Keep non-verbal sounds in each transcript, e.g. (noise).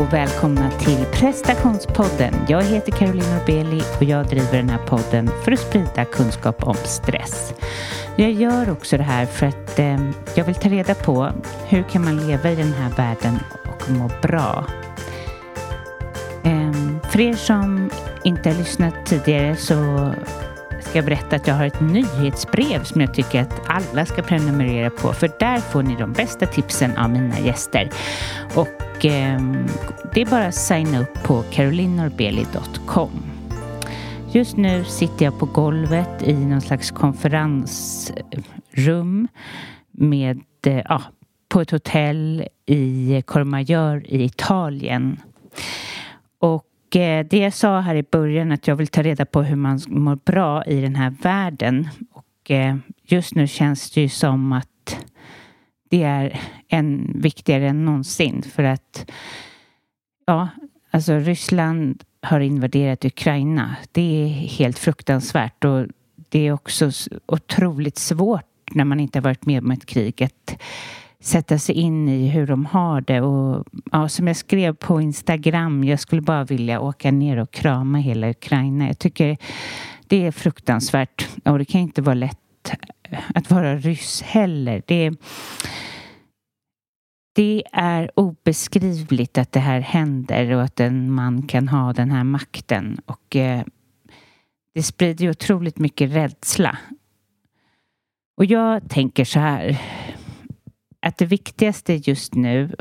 och välkomna till prestationspodden. Jag heter Caroline Norbeli och jag driver den här podden för att sprida kunskap om stress. Jag gör också det här för att eh, jag vill ta reda på hur kan man leva i den här världen och må bra. Eh, för er som inte har lyssnat tidigare så ska jag berätta att jag har ett nyhetsbrev som jag tycker att alla ska prenumerera på för där får ni de bästa tipsen av mina gäster. Och eh, det är bara att signa upp på carolinorbeli.com. Just nu sitter jag på golvet i någon slags konferensrum med, eh, ja, på ett hotell i Courmayeur i Italien. Och Eh, det jag sa här i början att jag vill ta reda på hur man mår bra i den här världen. Och eh, just nu känns det ju som att det är än viktigare än någonsin för att ja, alltså Ryssland har invaderat Ukraina. Det är helt fruktansvärt och det är också otroligt svårt när man inte har varit med om ett krig att sätta sig in i hur de har det. Och ja, som jag skrev på Instagram, jag skulle bara vilja åka ner och krama hela Ukraina. Jag tycker det är fruktansvärt och det kan inte vara lätt att vara ryss heller. Det, det är obeskrivligt att det här händer och att en man kan ha den här makten. Och eh, det sprider ju otroligt mycket rädsla. Och jag tänker så här att det viktigaste just nu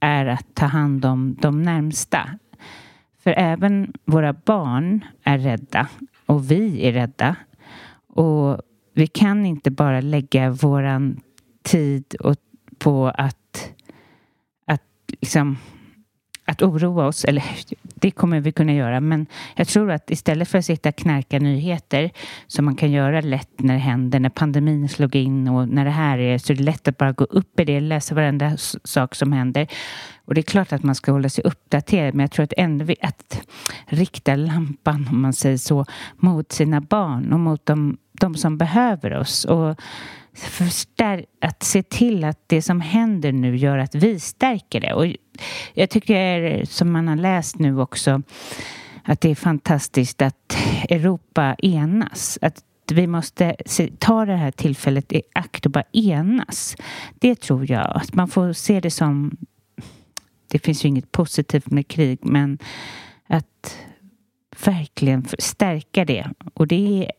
är att ta hand om de närmsta. För även våra barn är rädda och vi är rädda. Och vi kan inte bara lägga våran tid på att, att liksom att oroa oss, eller det kommer vi kunna göra, men jag tror att istället för att sitta och knarka nyheter som man kan göra lätt när det händer, när pandemin slog in och när det här är så är det lätt att bara gå upp i det, läsa varenda sak som händer. Och det är klart att man ska hålla sig uppdaterad, men jag tror att ändå att rikta lampan, om man säger så, mot sina barn och mot de, de som behöver oss. Och förstär att se till att det som händer nu gör att vi stärker det. Och jag tycker, som man har läst nu också, att det är fantastiskt att Europa enas. Att vi måste se, ta det här tillfället i akt och bara enas. Det tror jag. Att man får se det som... Det finns ju inget positivt med krig, men att verkligen stärka det. Och det är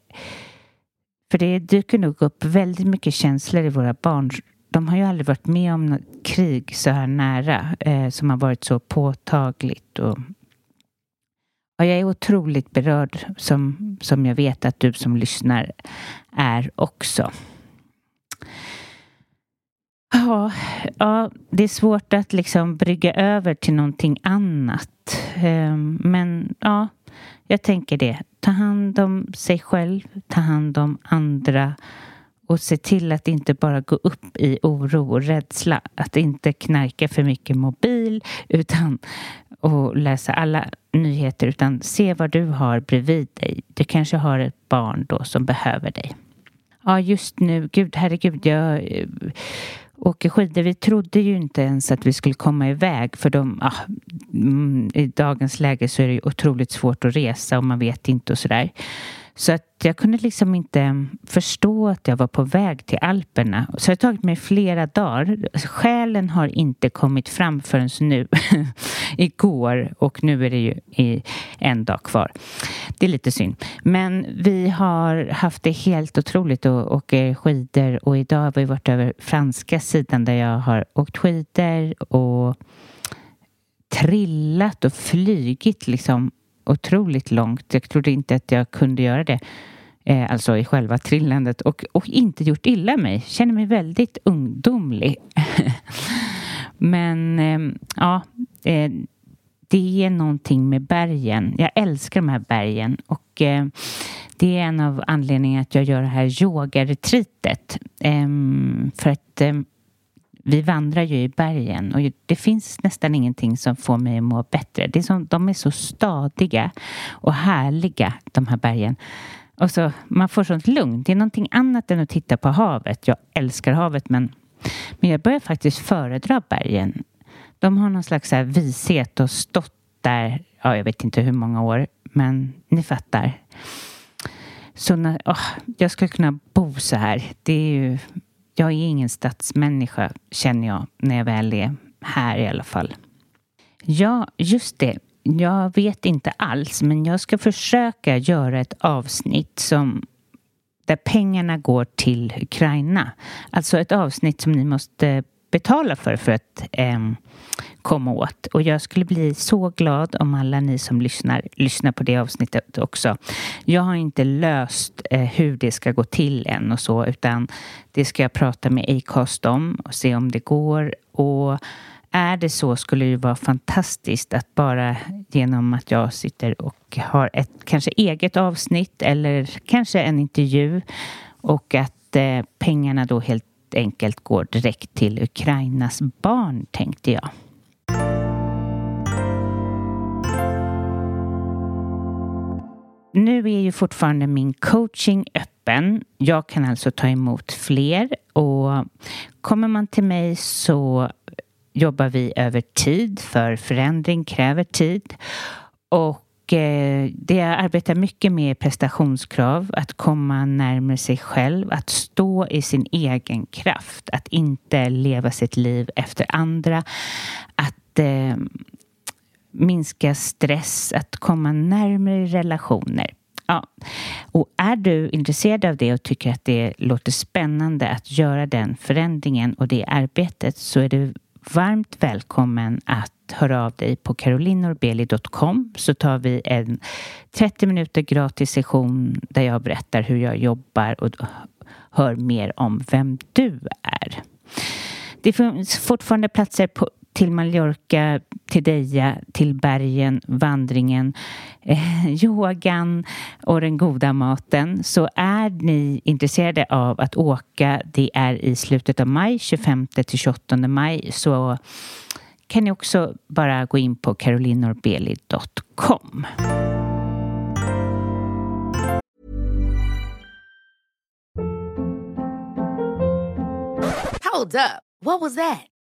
för det dyker nog upp väldigt mycket känslor i våra barn. De har ju aldrig varit med om något krig så här nära eh, som har varit så påtagligt. Och, och jag är otroligt berörd som, som jag vet att du som lyssnar är också. Ja, ja, det är svårt att liksom brygga över till någonting annat. Ehm, men ja, jag tänker det. Ta hand om sig själv, ta hand om andra och se till att inte bara gå upp i oro och rädsla. Att inte knarka för mycket mobil utan och läsa alla nyheter utan se vad du har bredvid dig. Du kanske har ett barn då som behöver dig. Ja, just nu, gud herregud, jag eh, åker skidor. Vi trodde ju inte ens att vi skulle komma iväg för de, ah, mm, i dagens läge så är det otroligt svårt att resa och man vet inte och sådär. Så att jag kunde liksom inte förstå att jag var på väg till Alperna. Så det har tagit mig flera dagar. Själen har inte kommit fram förrän nu. (laughs) Igår och nu är det ju en dag kvar. Det är lite synd. Men vi har haft det helt otroligt att åka skidor och idag har vi varit över franska sidan där jag har åkt skidor och trillat och flygit liksom otroligt långt. Jag trodde inte att jag kunde göra det. Eh, alltså i själva trillandet och, och inte gjort illa mig. Känner mig väldigt ungdomlig. (laughs) Men eh, ja, eh, det är någonting med bergen. Jag älskar de här bergen och eh, det är en av anledningarna att jag gör det här yogaretreatet. Eh, för att eh, vi vandrar ju i bergen och det finns nästan ingenting som får mig att må bättre. Det är som, de är så stadiga och härliga, de här bergen. Och så, man får sånt lugn. Det är någonting annat än att titta på havet. Jag älskar havet men, men jag börjar faktiskt föredra bergen. De har någon slags här vishet och stått där, ja, jag vet inte hur många år, men ni fattar. Så när, oh, jag skulle kunna bo så här. Det är ju, jag är ingen stadsmänniska, känner jag, när jag väl är här i alla fall. Ja, just det. Jag vet inte alls, men jag ska försöka göra ett avsnitt som där pengarna går till Ukraina. Alltså ett avsnitt som ni måste betala för för att eh, komma åt. Och jag skulle bli så glad om alla ni som lyssnar lyssnar på det avsnittet också. Jag har inte löst eh, hur det ska gå till än och så utan det ska jag prata med Acast om och se om det går. Och är det så skulle det vara fantastiskt att bara genom att jag sitter och har ett kanske eget avsnitt eller kanske en intervju och att eh, pengarna då helt enkelt går direkt till Ukrainas barn, tänkte jag. Nu är ju fortfarande min coaching öppen. Jag kan alltså ta emot fler och kommer man till mig så jobbar vi över tid för förändring kräver tid. Och eh, det jag arbetar mycket med prestationskrav, att komma närmare sig själv, att stå i sin egen kraft, att inte leva sitt liv efter andra, att eh, minska stress, att komma närmare relationer. Ja. Och är du intresserad av det och tycker att det låter spännande att göra den förändringen och det arbetet så är du varmt välkommen att höra av dig på carolinorbeli.com så tar vi en 30 minuter gratis session där jag berättar hur jag jobbar och hör mer om vem du är. Det finns fortfarande platser på, till Mallorca, till Deja, till bergen, vandringen, eh, yogan och den goda maten. Så är ni intresserade av att åka, det är i slutet av maj, 25 till 28 maj, så kan ni också bara gå in på carolinorbeli.com. Hold up. What was that?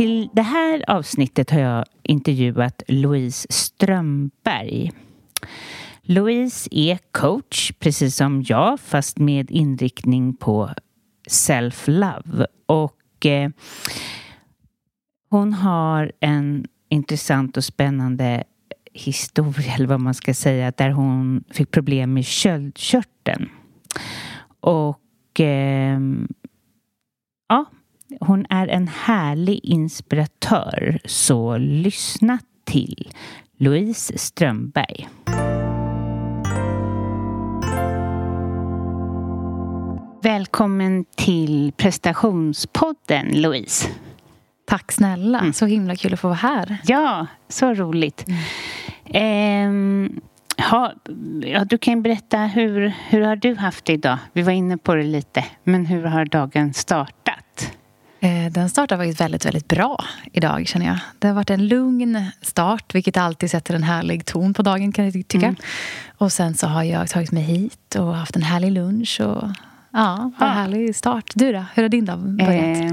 Till det här avsnittet har jag intervjuat Louise Strömberg. Louise är coach, precis som jag, fast med inriktning på self-love. Och eh, hon har en intressant och spännande historia, eller vad man ska säga, där hon fick problem med köldkörteln. Och eh, ja, hon är en härlig inspiratör, så lyssna till Louise Strömberg. Välkommen till prestationspodden, Louise. Tack snälla. Mm. Så himla kul att få vara här. Ja, så roligt. Mm. Eh, ha, ja, du kan berätta, hur, hur har du haft det idag? Vi var inne på det lite, men hur har dagen startat? Eh, den startar faktiskt väldigt, väldigt bra idag känner jag. Det har varit en lugn start, vilket alltid sätter en härlig ton på dagen kan jag tycka. Mm. Och sen så har jag tagit mig hit och haft en härlig lunch och Ja, vad ja. härlig start. Du då? Hur har din dag börjat? Eh,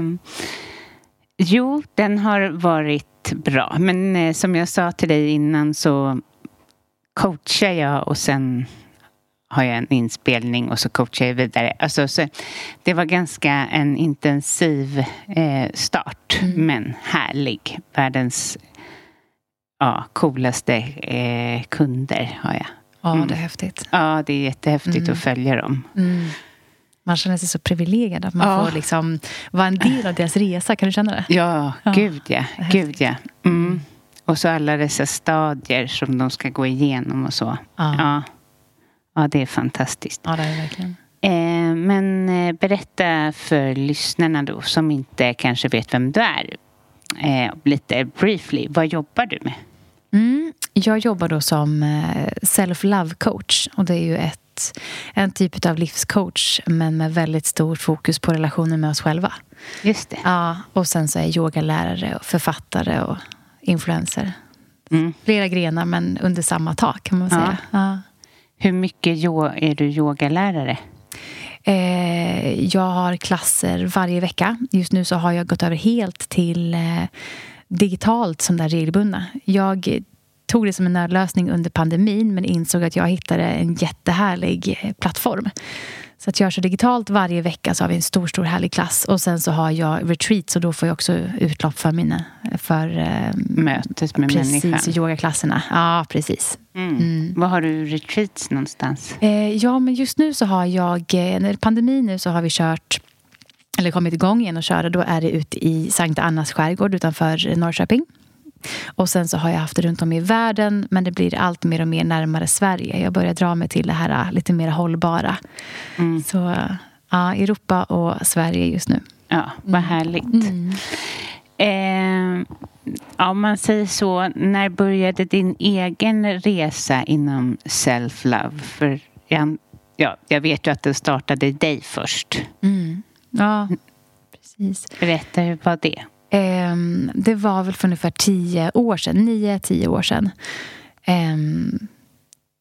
jo, den har varit bra. Men eh, som jag sa till dig innan så coachar jag och sen har jag en inspelning och så coachar jag vidare. Alltså, så det var ganska en intensiv eh, start, mm. men härlig. Världens ja, coolaste eh, kunder har jag. Ja, mm. det är häftigt. Ja, det är jättehäftigt mm. att följa dem. Mm. Man känner sig så privilegierad att man ja. får liksom vara en del av deras resa. Kan du känna det? Ja, ja. gud ja. Gud, ja. Mm. Och så alla dessa stadier som de ska gå igenom och så. Ja, ja. ja det är fantastiskt. Ja, det är verkligen. Eh, men eh, berätta för lyssnarna då som inte kanske vet vem du är. Eh, lite briefly, vad jobbar du med? Mm, jag jobbar då som eh, self-love coach och det är ju ett en typ av livscoach men med väldigt stor fokus på relationen med oss själva. Just det. Ja, och sen så är jag yogalärare och författare och influencer. Mm. Flera grenar men under samma tak kan man säga. Ja. Hur mycket är du yogalärare? Eh, jag har klasser varje vecka. Just nu så har jag gått över helt till eh, digitalt som där regelbundna. Jag tog det som en nödlösning under pandemin men insåg att jag hittade en jättehärlig eh, plattform. Så att jag kör digitalt varje vecka så har vi en stor, stor härlig klass. Och sen så har jag retreat så då får jag också utlopp för mina... För, eh, Mötet med precis, människan. Precis, yogaklasserna. Ja, precis. Mm. Mm. Var har du retreats någonstans? Eh, ja, men just nu så har jag... Eh, när pandemin nu så har vi kört eller kommit igång igen och köra, då är det ute i Sankt Annas skärgård utanför Norrköping. Och sen så har jag haft det runt om i världen men det blir allt mer och mer närmare Sverige. Jag börjar dra mig till det här äh, lite mer hållbara. Mm. Så ja, Europa och Sverige just nu. Ja, vad härligt. Mm. Eh, ja, om man säger så, när började din egen resa inom self-love? För jag, ja, jag vet ju att den startade dig först. Mm. Ja, precis. Berätta, hur var det? Eh, det var väl för ungefär tio år sedan, nio, tio år sedan. Eh,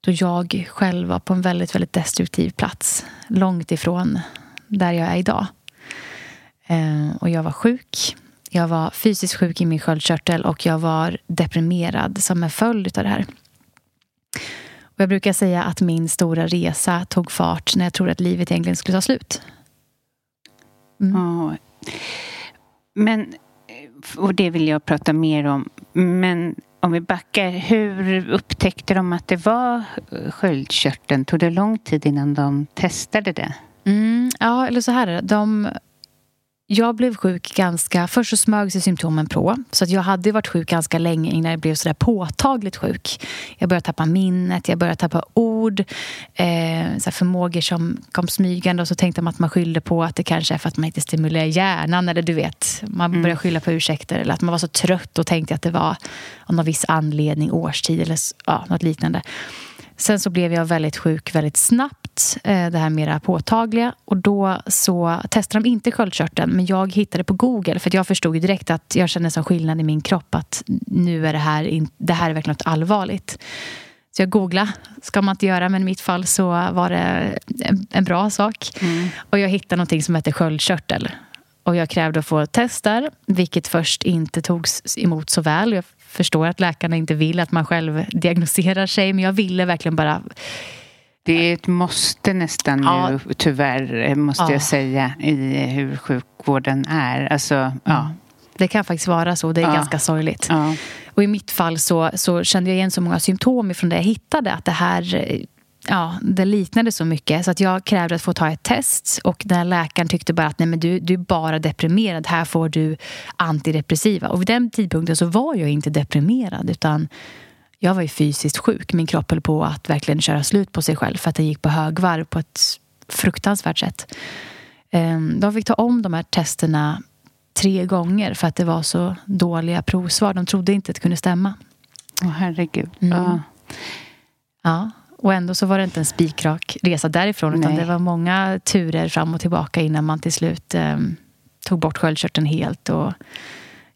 då jag själv var på en väldigt, väldigt destruktiv plats. Långt ifrån där jag är idag. Eh, och jag var sjuk. Jag var fysiskt sjuk i min sköldkörtel och jag var deprimerad som en följd av det här. Och jag brukar säga att min stora resa tog fart när jag trodde att livet egentligen skulle ta slut. Mm. Oh. Men Eh, och det vill jag prata mer om. Men om vi backar, hur upptäckte de att det var eh, sköldkörteln? Tog det lång tid innan de testade det? Mm, ja, eller så här de jag blev sjuk ganska... Först så smög sig symptomen på. Så att jag hade varit sjuk ganska länge innan jag blev så där påtagligt sjuk. Jag började tappa minnet, jag började tappa ord. Eh, så förmågor som kom smygande och så tänkte man att man skyllde på att det kanske är för att man inte stimulerar hjärnan. Eller du vet, man började mm. skylla på ursäkter. Eller att man var så trött och tänkte att det var av någon viss anledning, årstid eller ja, något liknande. Sen så blev jag väldigt sjuk väldigt snabbt, eh, det här mera påtagliga. Och då så testade de inte sköldkörteln, men jag hittade på Google. För jag förstod direkt att jag kände som skillnad i min kropp att nu är det här, det här är verkligen något allvarligt. Så jag googlade, ska man inte göra, men i mitt fall så var det en, en bra sak. Mm. Och jag hittade någonting som heter sköldkörtel. Och jag krävde att få tester, vilket först inte togs emot så väl. Jag förstår att läkarna inte vill att man själv diagnoserar sig, men jag ville verkligen bara det är ett måste nästan ja. nu, tyvärr, måste ja. jag säga, i hur sjukvården är. Alltså, mm. ja. Det kan faktiskt vara så. Det är ja. ganska sorgligt. Och i mitt fall så, så kände jag igen så många symptom från det jag hittade. Att det här ja, det liknade så mycket så att jag krävde att få ta ett test och den läkaren tyckte bara att nej men du, du är bara deprimerad, här får du antidepressiva. Och vid den tidpunkten så var jag inte deprimerad utan jag var ju fysiskt sjuk. Min kropp höll på att verkligen köra slut på sig själv för att den gick på högvarv på ett fruktansvärt sätt. Ehm, de fick ta om de här testerna tre gånger för att det var så dåliga provsvar. De trodde inte att det kunde stämma. Åh, herregud. Mm. Ja. Och ändå så var det inte en spikrak resa därifrån utan Nej. det var många turer fram och tillbaka innan man till slut eh, tog bort sköldkörteln helt. Och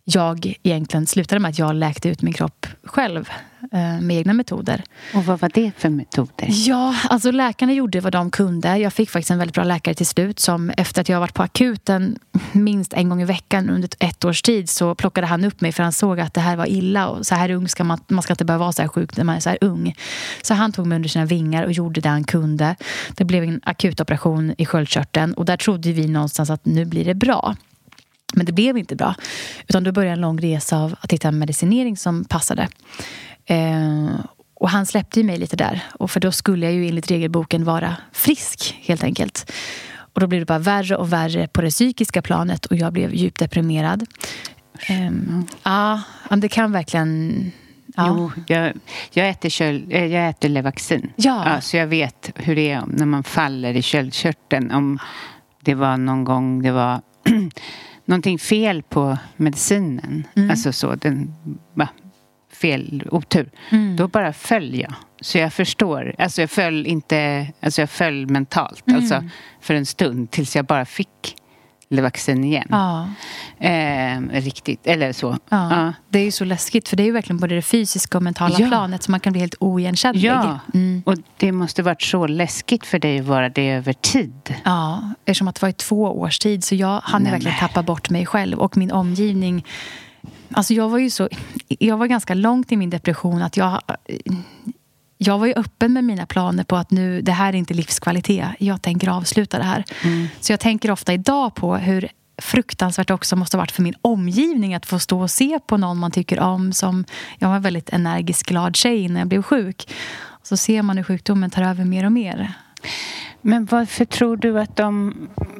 jag egentligen slutade med att jag läkte ut min kropp själv eh, med egna metoder. Och vad var det för metoder? Ja, alltså läkarna gjorde vad de kunde. Jag fick faktiskt en väldigt bra läkare till slut som efter att jag varit på akuten minst en gång i veckan under ett års tid så plockade han upp mig för han såg att det här var illa och så här ung ska man, man ska inte behöva vara så här sjuk när man är så här ung. Så han tog mig under sina vingar och gjorde det han kunde. Det blev en akutoperation i sköldkörteln och där trodde vi någonstans att nu blir det bra. Men det blev inte bra. Utan då började en lång resa av att hitta en medicinering som passade. Eh, och han släppte ju mig lite där. Och för då skulle jag ju enligt regelboken vara frisk helt enkelt. Och då blev det bara värre och värre på det psykiska planet och jag blev djupt deprimerad. Ehm, ja, det kan verkligen... Ja. Jo, jag, jag, äter köl, eh, jag äter Levaxin. Ja. så jag vet hur det är när man faller i köldkörteln. Om det var någon gång det var (clears throat) någonting fel på medicinen. Mm. Alltså så, den, va, fel, otur. Mm. Då bara föll jag. Så jag förstår. Alltså jag föll inte, alltså jag föll mentalt. Mm. Alltså för en stund tills jag bara fick Levaxin igen. Ja. Eh, riktigt, eller så. Ja. Ja. Det är ju så läskigt för det är ju verkligen både det fysiska och mentala Ja. planet så man kan bli helt oigenkännlig. Ja, Mm. och det måste varit så läskigt för dig att vara det över tid. Ja, eftersom att det var i två års tid så jag hann Nej, verkligen tappa bort mig själv och min omgivning. Alltså jag var ju så, jag var ganska långt i min depression att jag jag var ju öppen med mina planer på att nu, det här är inte livskvalitet. Jag tänker avsluta det här. Så jag tänker ofta idag på hur fruktansvärt också måste ha varit för min omgivning att få stå och se på någon man tycker om som... Jag var en väldigt energisk, glad tjej när jag blev sjuk. Så ser man hur sjukdomen tar över mer och mer. Men varför tror du att, de,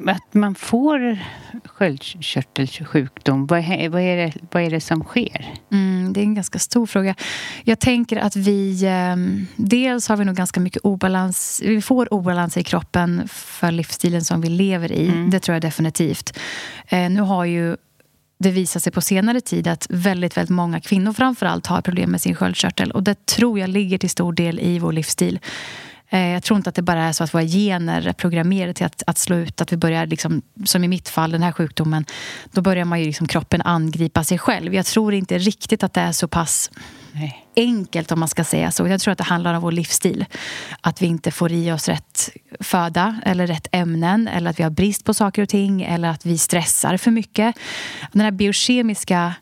att man får sköldkörtelsjukdom? Vad är, vad, är det, vad är det som sker? Mm, det är en ganska stor fråga. Jag tänker att vi... Eh, dels har vi nog ganska mycket obalans. Vi får obalans i kroppen för livsstilen som vi lever i. Det tror jag definitivt. Eh, nu har ju det visat sig på senare tid att väldigt, väldigt många kvinnor framförallt har problem med sin sköldkörtel. Och det tror jag ligger till stor del i vår livsstil. Eh, Jag tror inte att det bara är så att våra gener är programmerade till att, att slå ut. Att vi börjar, liksom, som i mitt fall, den här sjukdomen. Då börjar man ju liksom kroppen angripa sig själv. Jag tror inte riktigt att det är så pass Nej. enkelt om man ska säga så. Jag tror att det handlar om vår livsstil. Att vi inte får i oss rätt föda eller rätt ämnen eller att vi har brist på saker och ting eller att vi stressar för mycket. Den här biokemiska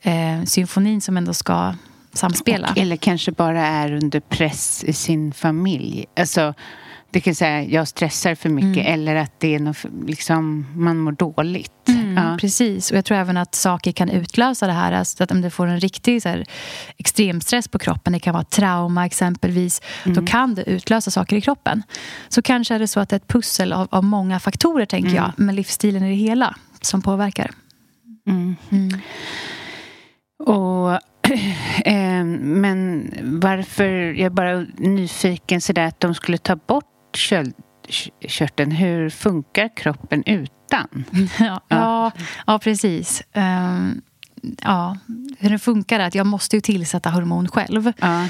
eh, symfonin som ändå ska samspela. Och, eller kanske bara är under press i sin familj. Alltså, det kan säga jag stressar för mycket eller att det är något, liksom, man mår dåligt. Ja. Precis, och jag tror även att saker kan utlösa det här. Alltså att om du får en riktig så här, extremstress på kroppen, det kan vara trauma exempelvis, då kan det utlösa saker i kroppen. Så kanske är det så att det är ett pussel av, av många faktorer, tänker jag, med livsstilen i det hela som påverkar. Och, eh, (clears throat) men varför, jag är bara nyfiken sådär att de skulle ta bort köldkörteln. Hur funkar kroppen utan? (laughs) Ja, ja, ja precis. Ehm, ja, hur det funkar är att jag måste ju tillsätta hormon själv. Ja,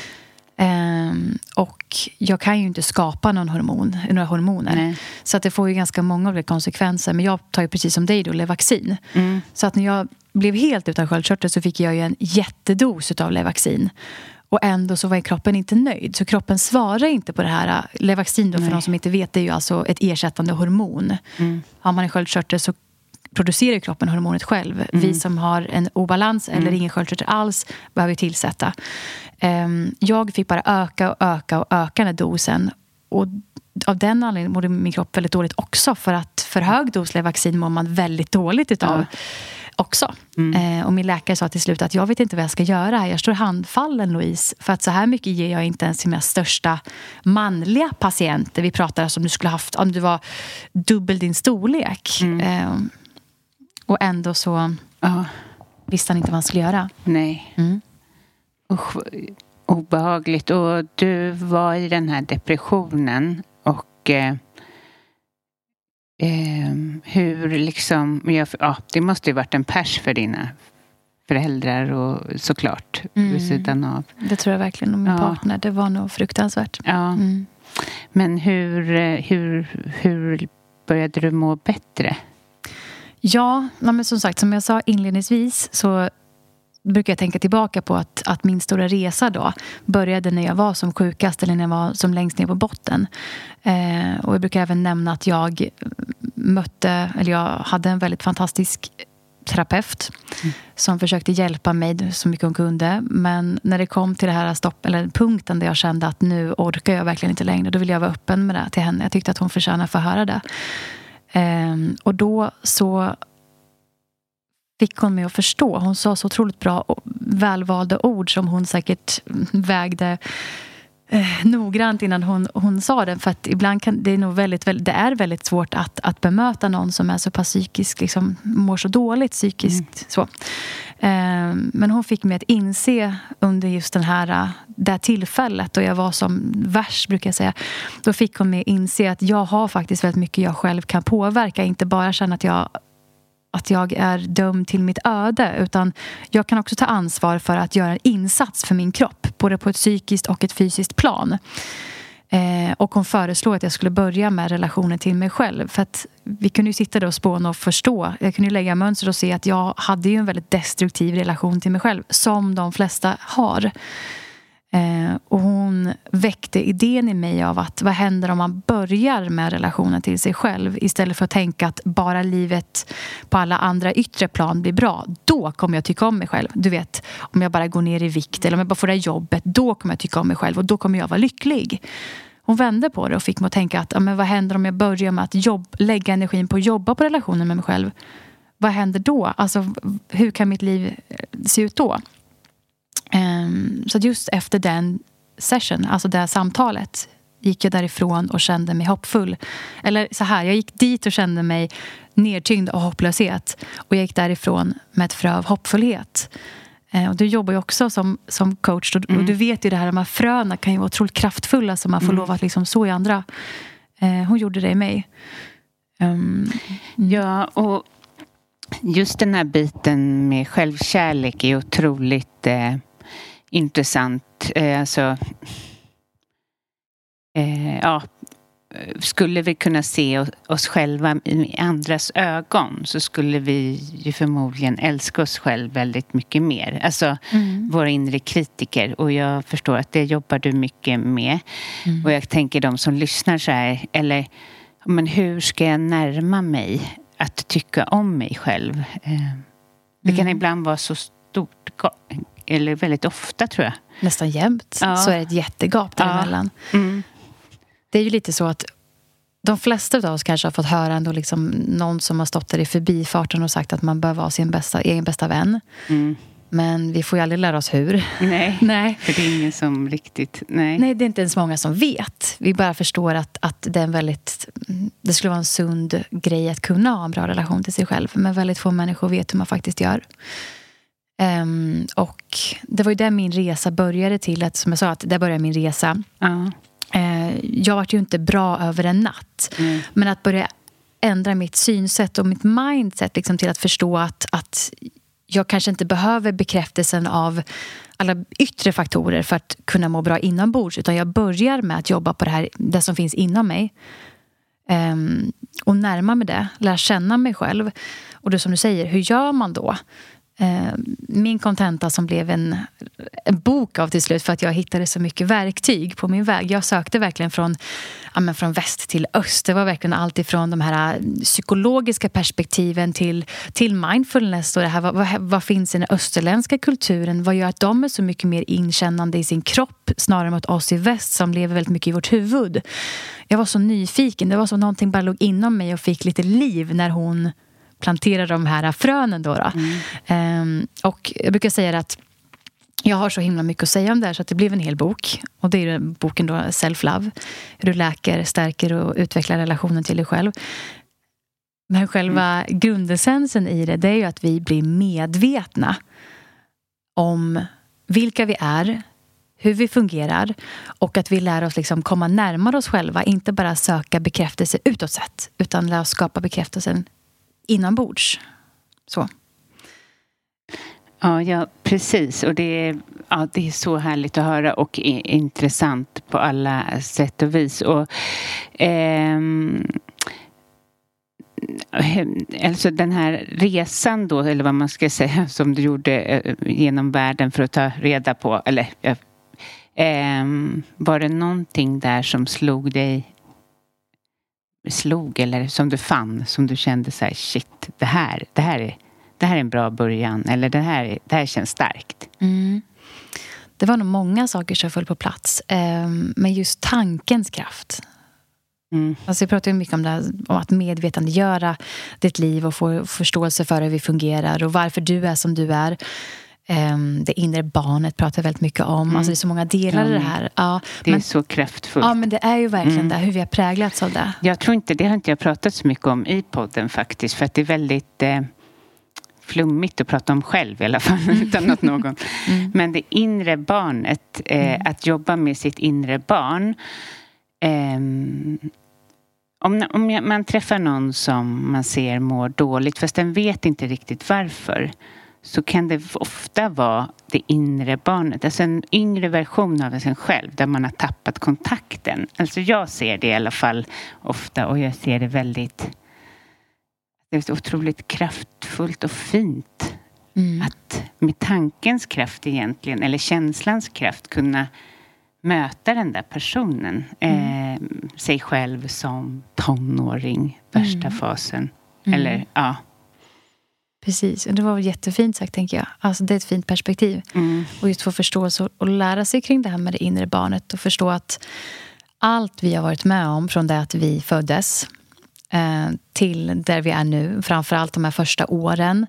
Ehm, och jag kan ju inte skapa någon hormon, några hormoner. Nej. Så att det får ju ganska många olika konsekvenser. Men jag tar ju precis som dig då Levaxin. Så att när jag blev helt utan sköldkörtel så fick jag ju en jättedos av Levaxin. Och ändå så var kroppen inte nöjd. Så kroppen svarar inte på det här. Levaxin då, för de som inte vet, det är ju alltså ett ersättande hormon. Har man en sköldkörtel så producerar kroppen hormonet själv. Vi som har en obalans eller ingen sköldkörtel alls behöver tillsätta. Ehm, jag fick bara öka och öka och öka den dosen. Och av den anledningen mådde min kropp väldigt dåligt också. För att för hög dos Levaxin mår man väldigt dåligt utav också. Eh, och min läkare sa till slut att jag vet inte vad jag ska göra här. Jag står handfallen Louise. För att så här mycket ger jag inte ens till mina största manliga patienter. Vi pratar alltså om du skulle haft, om du var dubbel din storlek. Eh, och ändå så ja, visste han inte vad han skulle göra. nej. Mm. Usch, obehagligt. Och du var i den här depressionen och eh, eh, hur liksom... Jag, ja, det måste ju varit en pers för dina föräldrar och såklart mm. vid sidan av. Det tror jag verkligen. Och min ja. partner. Det var nog fruktansvärt. Ja. Mm. Men hur, hur, hur började du må bättre? Ja, men som sagt, som jag sa inledningsvis så brukar jag tänka tillbaka på att, att min stora resa då började när jag var som sjukast eller när jag var som längst ner på botten. Eh, och jag brukar även nämna att jag mötte, eller jag hade en väldigt fantastisk terapeut mm. som försökte hjälpa mig så mycket hon kunde. Men när det kom till det här stopp, eller punkten där jag kände att nu orkar jag verkligen inte längre, då ville jag vara öppen med det till henne. Jag tyckte att hon förtjänade att få höra det. Um, och då så fick hon mig att förstå. Hon sa så otroligt bra och välvalda ord som hon säkert vägde eh, noggrant innan hon, hon sa det. För att ibland kan det är nog väldigt, väldigt, det är väldigt svårt att, att bemöta någon som är så pass psykisk, liksom, mår så dåligt psykiskt. Mm. Så. Eh, men hon fick mig att inse under just den här, det här tillfället då jag var som värst, brukar jag säga. Då fick hon mig att inse att jag har faktiskt väldigt mycket jag själv kan påverka. Inte bara känna att jag att jag är dömd till mitt öde utan jag kan också ta ansvar för att göra en insats för min kropp både på ett psykiskt och ett fysiskt plan. Eh, och hon föreslog att jag skulle börja med relationen till mig själv. För att vi kunde ju sitta där och spåna och förstå. Jag kunde ju lägga mönster och se att jag hade ju en väldigt destruktiv relation till mig själv. Som de flesta har. Eh, och hon väckte idén i mig av att vad händer om man börjar med relationen till sig själv istället för att tänka att bara livet på alla andra yttre plan blir bra. Då kommer jag tycka om mig själv. Du vet, om jag bara går ner i vikt eller om jag bara får det här jobbet, då kommer jag tycka om mig själv och då kommer jag vara lycklig. Hon vände på det och fick mig att tänka att men vad händer om jag börjar med att jobb, lägga energin på att jobba på relationen med mig själv? Vad händer då? Alltså, hur kan mitt liv se ut då? Um, så just efter den session, alltså det samtalet gick jag därifrån och kände mig hoppfull. Eller så här, jag gick dit och kände mig nedtyngd av hopplöshet. Och jag gick därifrån med ett frö av hoppfullhet. Eh, och du jobbar ju också som, som coach och, mm. och, du vet ju det här, här fröna kan ju vara otroligt kraftfulla som man får mm. lov att liksom så i andra. Eh, hon gjorde det i mig. Um, ja, och just den här biten med självkärlek är otroligt eh, intressant. Eh, alltså, eh, ja, skulle vi kunna se oss själva i andras ögon så skulle vi ju förmodligen älska oss själva väldigt mycket mer. Alltså mm. våra inre kritiker. Och jag förstår att det jobbar du mycket med. Mm. Och jag tänker de som lyssnar så här, eller men hur ska jag närma mig att tycka om mig själv? Eh, det kan mm. ibland vara så stort eller väldigt ofta tror jag. Nästan jämt ja. så är det ett jättegap däremellan. Ja. Mm. Det är ju lite så att de flesta av oss kanske har fått höra ändå liksom någon som har stått där i förbifarten och sagt att man bör vara sin bästa, egen bästa vän. Mm. Men vi får ju aldrig lära oss hur. Nej, (laughs) nej, för det är ingen som riktigt... Nej, nej det är inte ens många som vet. Vi bara förstår att, att det, är en väldigt, det skulle vara en sund grej att kunna ha en bra relation till sig själv. Men väldigt få människor vet hur man faktiskt gör. Um, och det var ju där min resa började till. Att, som jag sa, att där började min resa. Uh. Uh, jag var ju inte bra över en natt. Mm. Men att börja ändra mitt synsätt och mitt mindset liksom, till att förstå att, att jag kanske inte behöver bekräftelsen av alla yttre faktorer för att kunna må bra inombords. Utan jag börjar med att jobba på det här, det som finns inom mig. Um, och närma mig det, lära känna mig själv. Och det som du säger, hur gör man då? Eh, min kontenta som blev en, en, bok av till slut för att jag hittade så mycket verktyg på min väg. Jag sökte verkligen från, ja, men från väst till öst. Det var verkligen allt ifrån de här eh, psykologiska perspektiven till, till mindfulness. Och det här, vad, vad, vad finns i den österländska kulturen? Vad gör att de är så mycket mer inkännande i sin kropp snarare mot oss i väst som lever väldigt mycket i vårt huvud? Jag var så nyfiken. Det var som någonting bara låg inom mig och fick lite liv när hon plantera de här frönen. Då, då. Mm. Um, och jag brukar säga att jag har så himla mycket att säga om det här så att det blev en hel bok. Och det är boken då Self-Love. Hur du läker, stärker och utvecklar relationen till dig själv. Men själva mm. grundessensen i det, det är ju att vi blir medvetna om vilka vi är, hur vi fungerar och att vi lär oss liksom komma närmare oss själva. Inte bara söka bekräftelse utåt sett utan lära oss skapa bekräftelsen inombords. Så. Ja, ja, precis. Och det är, ja, det är så härligt att höra och intressant på alla sätt och vis. Och, ehm, alltså den här resan då, eller vad man ska säga, (laughs) som du gjorde eh, genom världen för att ta reda på, eller eh, var det någonting där som slog dig slog eller som du fann som du kände så här shit det här, det här är det här är en bra början eller det här, det här känns starkt? Mm. Det var nog många saker som föll på plats. Ehm, men just tankens kraft. Mm. Alltså jag pratar ju mycket om, det här, om att medvetandegöra ditt liv och få förståelse för hur vi fungerar och varför du är som du är. Um, det inre barnet pratar väldigt mycket om. Mm. Alltså det är så många delar i det här. Ja, det men, är så kraftfullt. Ja, men det är ju verkligen mm. det, hur vi har präglats av det. Jag tror inte, det har inte jag pratat så mycket om i podden faktiskt. För att det är väldigt eh, flummigt att prata om själv i alla fall, (laughs) utan att någon... (laughs) Mm. Men det inre barnet, eh, mm. att jobba med sitt inre barn. Eh, om, om man träffar någon som man ser mår dåligt, fast den vet inte riktigt varför, så kan det ofta vara det inre barnet, alltså en yngre version av sig själv, där man har tappat kontakten. Alltså jag ser det i alla fall ofta och jag ser det väldigt det är otroligt kraftfullt och fint. Mm. Att med tankens kraft egentligen, eller känslans kraft, kunna möta den där personen. Mm. Eh, sig själv som tonåring, värsta mm. fasen. Mm. Eller, ja. Precis, och det var jättefint sagt tänker jag. Alltså, det är ett fint perspektiv. Mm. Och just få förståelse och lära sig kring det här med det inre barnet och förstå att allt vi har varit med om från det att vi föddes Eh, till där vi är nu. Framförallt de här första åren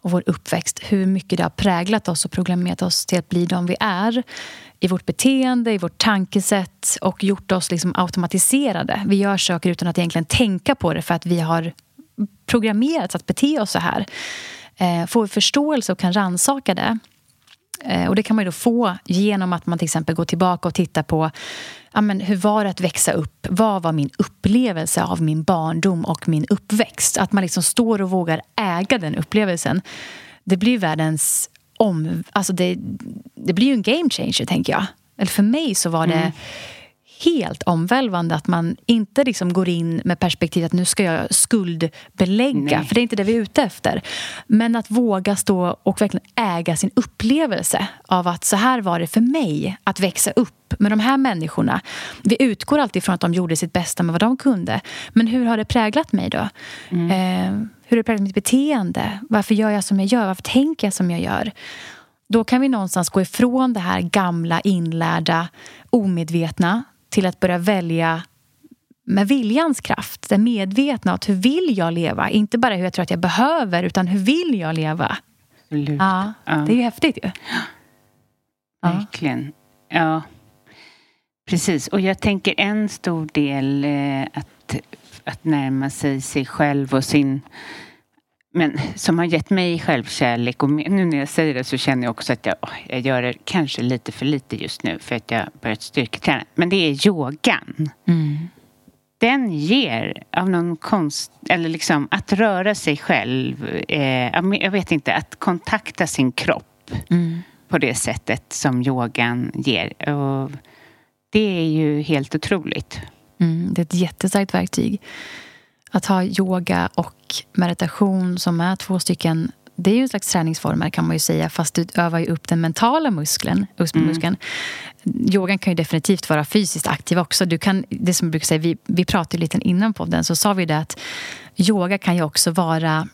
och vår uppväxt. Hur mycket det har präglat oss och programmerat oss till att bli de vi är. I vårt beteende, i vårt tankesätt och gjort oss liksom automatiserade. Vi gör saker utan att egentligen tänka på det för att vi har programmerats att bete oss så här. Eh, får vi förståelse och kan ransaka det Eh, och det kan man ju då få genom att man till exempel går tillbaka och tittar på ja, men hur var det att växa upp? Vad var min upplevelse av min barndom och min uppväxt? Att man liksom står och vågar äga den upplevelsen. Det blir världens om... Alltså det, det blir ju en game changer, tänker jag. Eller för mig så var det mm helt omvälvande att man inte liksom går in med perspektivet att nu ska jag skuldbelägga, Nej. för det är inte det vi är ute efter. Men att våga stå och verkligen äga sin upplevelse av att så här var det för mig att växa upp med de här människorna. Vi utgår alltid från att de gjorde sitt bästa med vad de kunde. Men hur har det präglat mig då? Mm. Eh, hur har det präglat mitt beteende? Varför gör jag som jag gör? Varför tänker jag som jag gör? Då kan vi någonstans gå ifrån det här gamla, inlärda, omedvetna till att börja välja med viljans kraft. Det medvetna att hur vill jag leva? Inte bara hur jag tror att jag behöver, utan hur vill jag leva? Absolut. Ja, ja. Det är ju häftigt ju. Ja. Verkligen. Ja. Precis. Och jag tänker en stor del eh, att, att närma sig sig själv och sin men som har gett mig självkärlek och nu när jag säger det så känner jag också att jag, jag gör det kanske lite för lite just nu för att jag börjat styrketräna. Men det är yogan. Mm. Den ger av någon konst, eller liksom att röra sig själv, eh, jag vet inte, att kontakta sin kropp mm. på det sättet som yogan ger. Och det är ju helt otroligt. Mm, det är ett jättestarkt verktyg att ha yoga och meditation som är två stycken det är ju en slags träningsformer kan man ju säga fast du övar ju upp den mentala muskeln. Mm. muskeln. Yogan kan ju definitivt vara fysiskt aktiv också. Du kan, det som brukar säga, vi, vi pratade lite innan podden så sa vi det att yoga kan ju också vara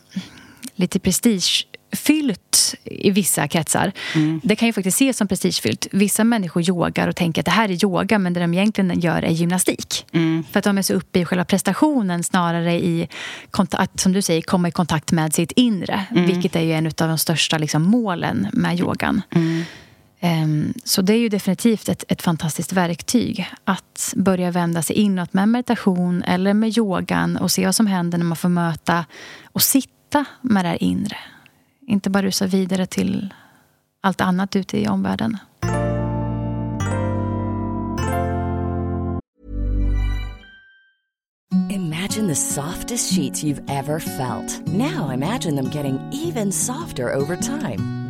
lite prestige fyllt i vissa kretsar. Mm. Det kan ju faktiskt ses som prestigefyllt. Vissa människor yogar och tänker att det här är yoga men det de egentligen gör är gymnastik. Mm. För att de är så uppe i själva prestationen snarare i att, som du säger, komma i kontakt med sitt inre. Mm. Vilket är ju en av de största liksom, målen med yogan. Um, så det är ju definitivt ett, ett fantastiskt verktyg att börja vända sig inåt med meditation eller med yogan och se vad som händer när man får möta och sitta med det här inre inte bara rusa vidare till allt annat ute i omvärlden. Imagine the softest sheets you've ever felt. Now imagine them getting even softer over time.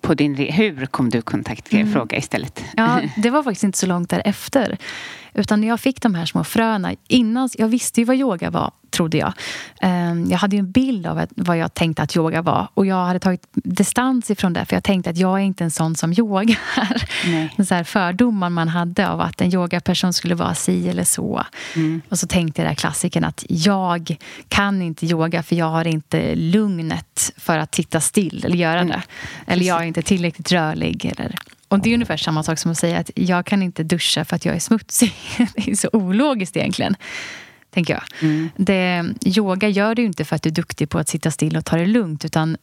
på din Hur kom du i kontakt? Kan jag fråga istället. Ja, (laughs) det var faktiskt inte så långt därefter. Utan när jag fick de här små fröna. Innan, jag visste ju vad yoga var, trodde jag. Ehm, Jag hade ju en bild av vad jag tänkte att yoga var. Och jag hade tagit distans ifrån det. För jag tänkte att jag är inte en sån som yogar. Nej. (laughs) Så här fördomar man hade av att en yogaperson skulle vara si eller så. Och så tänkte jag där klassiken att jag kan inte yoga för jag har inte lugnet för att sitta still eller göra det. Eller jag är inte tillräckligt rörlig. Eller... Och det är ungefär samma sak som att säga att jag kan inte duscha för att jag är smutsig. (laughs) Det är så ologiskt egentligen. Tänker jag. Det, yoga gör du inte för att du är duktig på att sitta still och ta det lugnt. Utan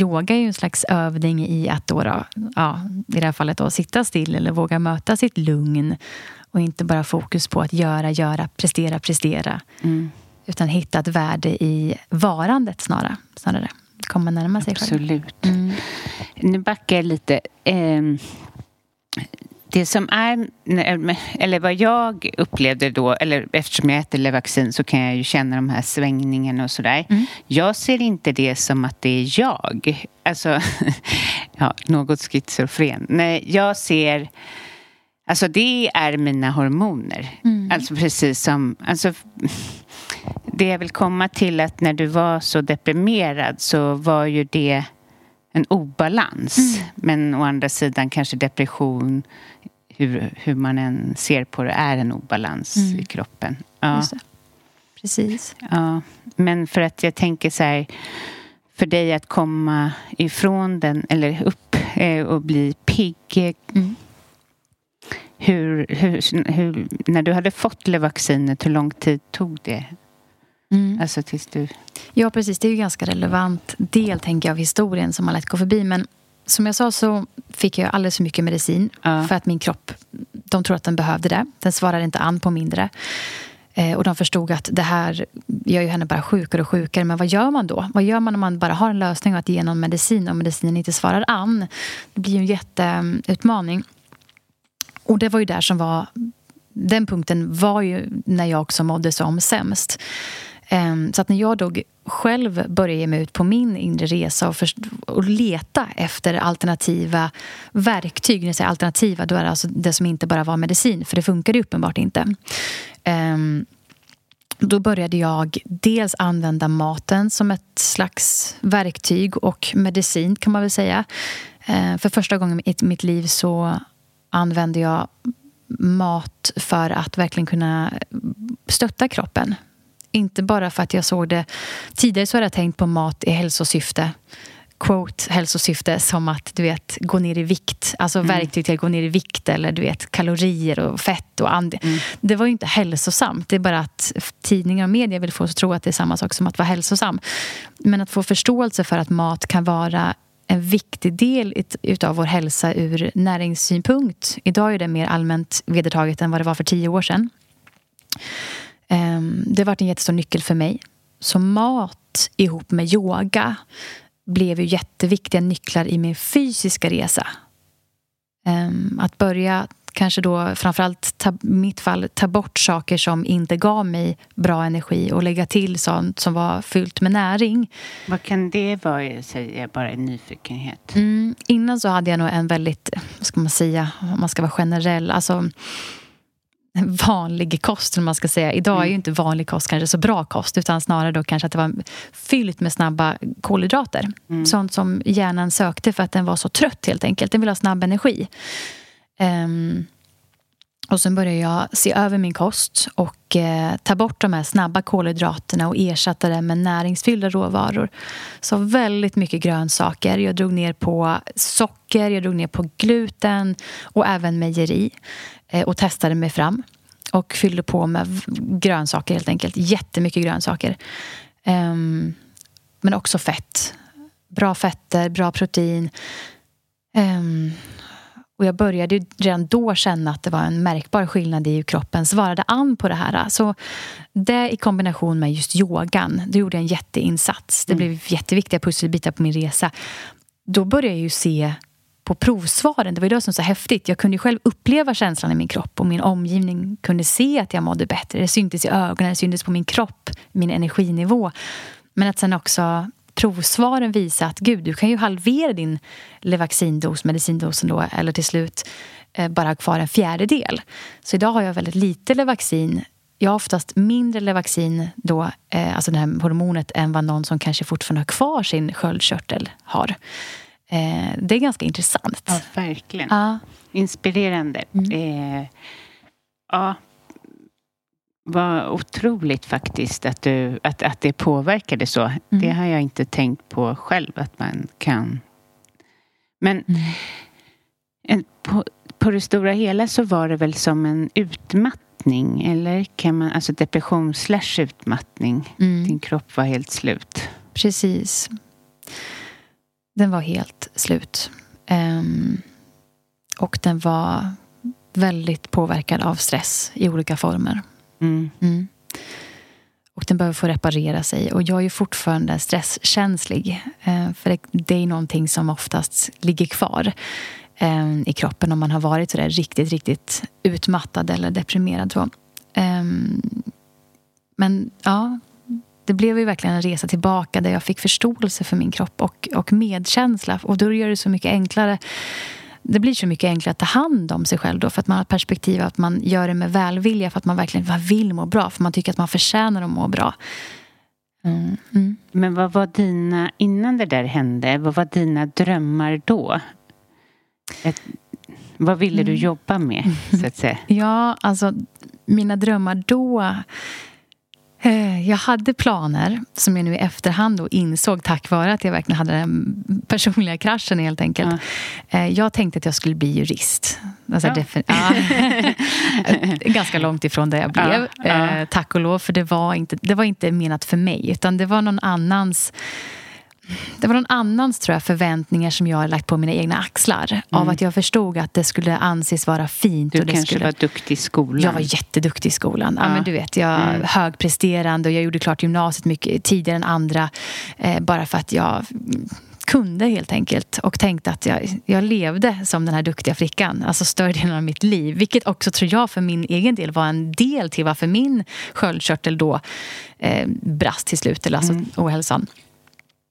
yoga är ju en slags övning i att då, då, ja, i det här fallet då, sitta still eller våga möta sitt lugn. Och inte bara fokus på att göra, göra, prestera, prestera. Utan hitta ett värde i varandet snarare. snarare. Komma närmare sig själv. Absolut. Nu backar jag lite. Ehm, Det som är, eller vad jag upplevde då, eller eftersom jag äter Levaxin så kan jag ju känna de här svängningarna och sådär. Jag ser inte det som att det är jag. Alltså, (laughs) ja, något schizofren. Nej, jag ser, alltså det är mina hormoner. Alltså precis som, alltså det jag vill komma till att när du var så deprimerad så var ju det en obalans. Men å andra sidan kanske depression, hur, hur man än ser på det, är en obalans i kroppen. Ja. Precis. ja. Men för att jag tänker så här, för dig att komma ifrån den, eller upp eh, och bli pigg. eh, Hur, hur, hur, när du hade fått Levaccinet, hur lång tid tog det? Alltså tills du... Ja, precis. Det är ju en ganska relevant del tänker jag, av historien som man lätt går förbi. Men som jag sa så fick jag alldeles för mycket medicin Ja. för att min kropp, de tror att den behövde det. Den svarade inte an på mindre. Eh, och de förstod att det här gör ju henne bara sjukare och sjukare. Men vad gör man då? Vad gör man om man bara har en lösning och att ge någon medicin och medicinen inte svarar an? Det blir ju en jätteutmaning. Och det var ju där som var... Den punkten var ju när jag också mådde som sämst. Ehm, så att när jag då själv började ge mig ut på min inre resa och, först- och leta efter alternativa verktyg, när jag säger alternativa, då är det alltså det som inte bara var medicin, för det funkade uppenbart inte. Ehm, då började jag dels använda maten som ett slags verktyg och medicin kan man väl säga. Ehm, för första gången i mitt liv så använde jag mat för att verkligen kunna stötta kroppen. Inte bara för att jag såg det... Tidigare så hade jag tänkt på mat i hälsosyfte. Quote, hälsosyfte som att du vet, gå ner i vikt. Alltså verktyg till att gå ner i vikt eller du vet, kalorier och fett och and. Det var ju inte hälsosamt. Det är bara att tidningar och media vill få oss att tro att det är samma sak som att vara hälsosam. Men att få förståelse för att mat kan vara en viktig del utav vår hälsa ur näringssynpunkt. Idag är det mer allmänt vedertaget än vad det var för tio år sedan. Ehm, det har varit en jättestor nyckel för mig. Så mat ihop med yoga blev ju jätteviktiga nycklar i min fysiska resa. Ehm, att börja kanske då framförallt i mitt fall ta bort saker som inte gav mig bra energi och lägga till sånt som var fyllt med näring. Vad kan det vara, säger jag bara i nyfikenhet? Mm, innan så hade jag nog en väldigt, vad ska man säga, om man ska vara generell, alltså (laughs) vanlig kost, man ska säga. Idag är ju mm. inte vanlig kost kanske så bra kost, utan snarare då kanske att det var fyllt med snabba kolhydrater. Mm. Sånt som hjärnan sökte för att den var så trött helt enkelt. Den vill ha snabb energi. Um, och sen började jag se över min kost och eh, ta bort de här snabba kolhydraterna och ersätta det med näringsfyllda råvaror. Så väldigt mycket grönsaker. Jag drog ner på socker, jag drog ner på gluten och även mejeri. Eh, och testade mig fram. Och fyllde på med grönsaker helt enkelt. Jättemycket grönsaker. Um, men också fett. Bra fetter, bra protein. Um, och jag började redan då känna att det var en märkbar skillnad i hur kroppen svarade an på det här. Så det i kombination med just yogan, det gjorde en jätteinsats. Det mm. blev jätteviktiga pusselbitar på min resa. Då började jag ju se på provsvaren. Det var det som var så häftigt. Jag kunde själv uppleva känslan i min kropp och min omgivning kunde se att jag mådde bättre. Det syntes i ögonen, det syntes på min kropp, min energinivå. Men att sen också provsvaren visa att gud, du kan ju halvera din Levaxindos, medicindosen då, eller till slut eh, bara ha kvar en fjärdedel. Så idag har jag väldigt lite Levaxin jag har oftast mindre Levaxin då, eh, alltså det här hormonet, än vad någon som kanske fortfarande har kvar sin sköldkörtel har. Eh, det är ganska intressant. Ja, verkligen. Ja. Inspirerande. Mm. Eh, ja, vad otroligt faktiskt att, du, att, att det påverkade så. Mm. Det har jag inte tänkt på själv att man kan. Men mm. en, på, på det stora hela så var det väl som en utmattning eller kan man, alltså depression slash utmattning. Mm. Din kropp var helt slut. Precis. Den var helt slut. Um, och den var väldigt påverkad av stress i olika former. Mm. Mm. Och den behöver få reparera sig. Och jag är fortfarande stresskänslig. Uh, för det, det, är någonting som oftast ligger kvar um, i kroppen om man har varit så riktigt, riktigt utmattad eller deprimerad. Så. Um, men ja, det blev ju verkligen en resa tillbaka där jag fick förståelse för min kropp och, och medkänsla. Och då gör det så mycket enklare det blir så mycket enklare att ta hand om sig själv då för att man har perspektiv att man gör det med välvilja för att man verkligen vill må bra. För man tycker att man förtjänar att må bra. Mm. Mm. Men vad var dina, innan det där hände, vad var dina drömmar då? Ett, vad ville du mm. jobba med, så att säga? (laughs) Ja, alltså mina drömmar då jag hade planer som jag nu i efterhand då insåg tack vare att jag verkligen hade den personliga kraschen helt enkelt. Ja. Eh, jag tänkte att jag skulle bli jurist. Alltså, ja. (laughs) ja. (laughs) Ganska långt ifrån det jag blev. Eh, tack och lov, för det var, inte, det var inte menat för mig. Utan det var någon annans det var någon annans tror jag, förväntningar som jag har lagt på mina egna axlar. Mm. Av att jag förstod att det skulle anses vara fint. Du och det kanske skulle... var duktig i skolan? Jag var jätteduktig i skolan. Ja. ja men du vet, jag mm. högpresterande och jag gjorde klart gymnasiet mycket tidigare än andra. Eh, bara för att jag kunde helt enkelt och tänkte att jag, jag levde som den här duktiga flickan, alltså större delen av mitt liv. Vilket också tror jag för min egen del var en del till varför min sköldkörtel då eh, brast till slut, eller alltså mm. ohälsan.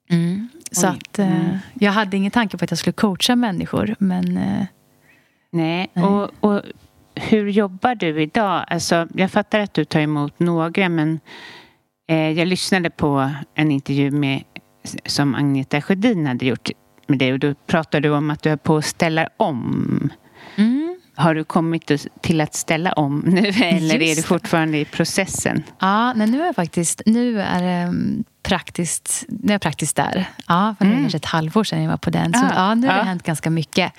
Mm. Så att eh, mm. jag hade ingen tanke på att jag skulle coacha människor. Men, eh, nej, nej. Och, och hur jobbar du idag? Alltså, jag fattar att du tar emot några men eh, jag lyssnade på en intervju med, som Agneta Sjödin hade gjort med dig och då pratade du om att du är på att ställa om. Mm. Har du kommit till att ställa om nu eller Just. är du fortfarande i processen? Ja, nej, nu är jag faktiskt nu är det mm, praktiskt, nu är jag praktiskt där. Ja, för mm. det är kanske ett halvår sedan jag var på den. Så ah, ja, nu har det hänt ganska mycket.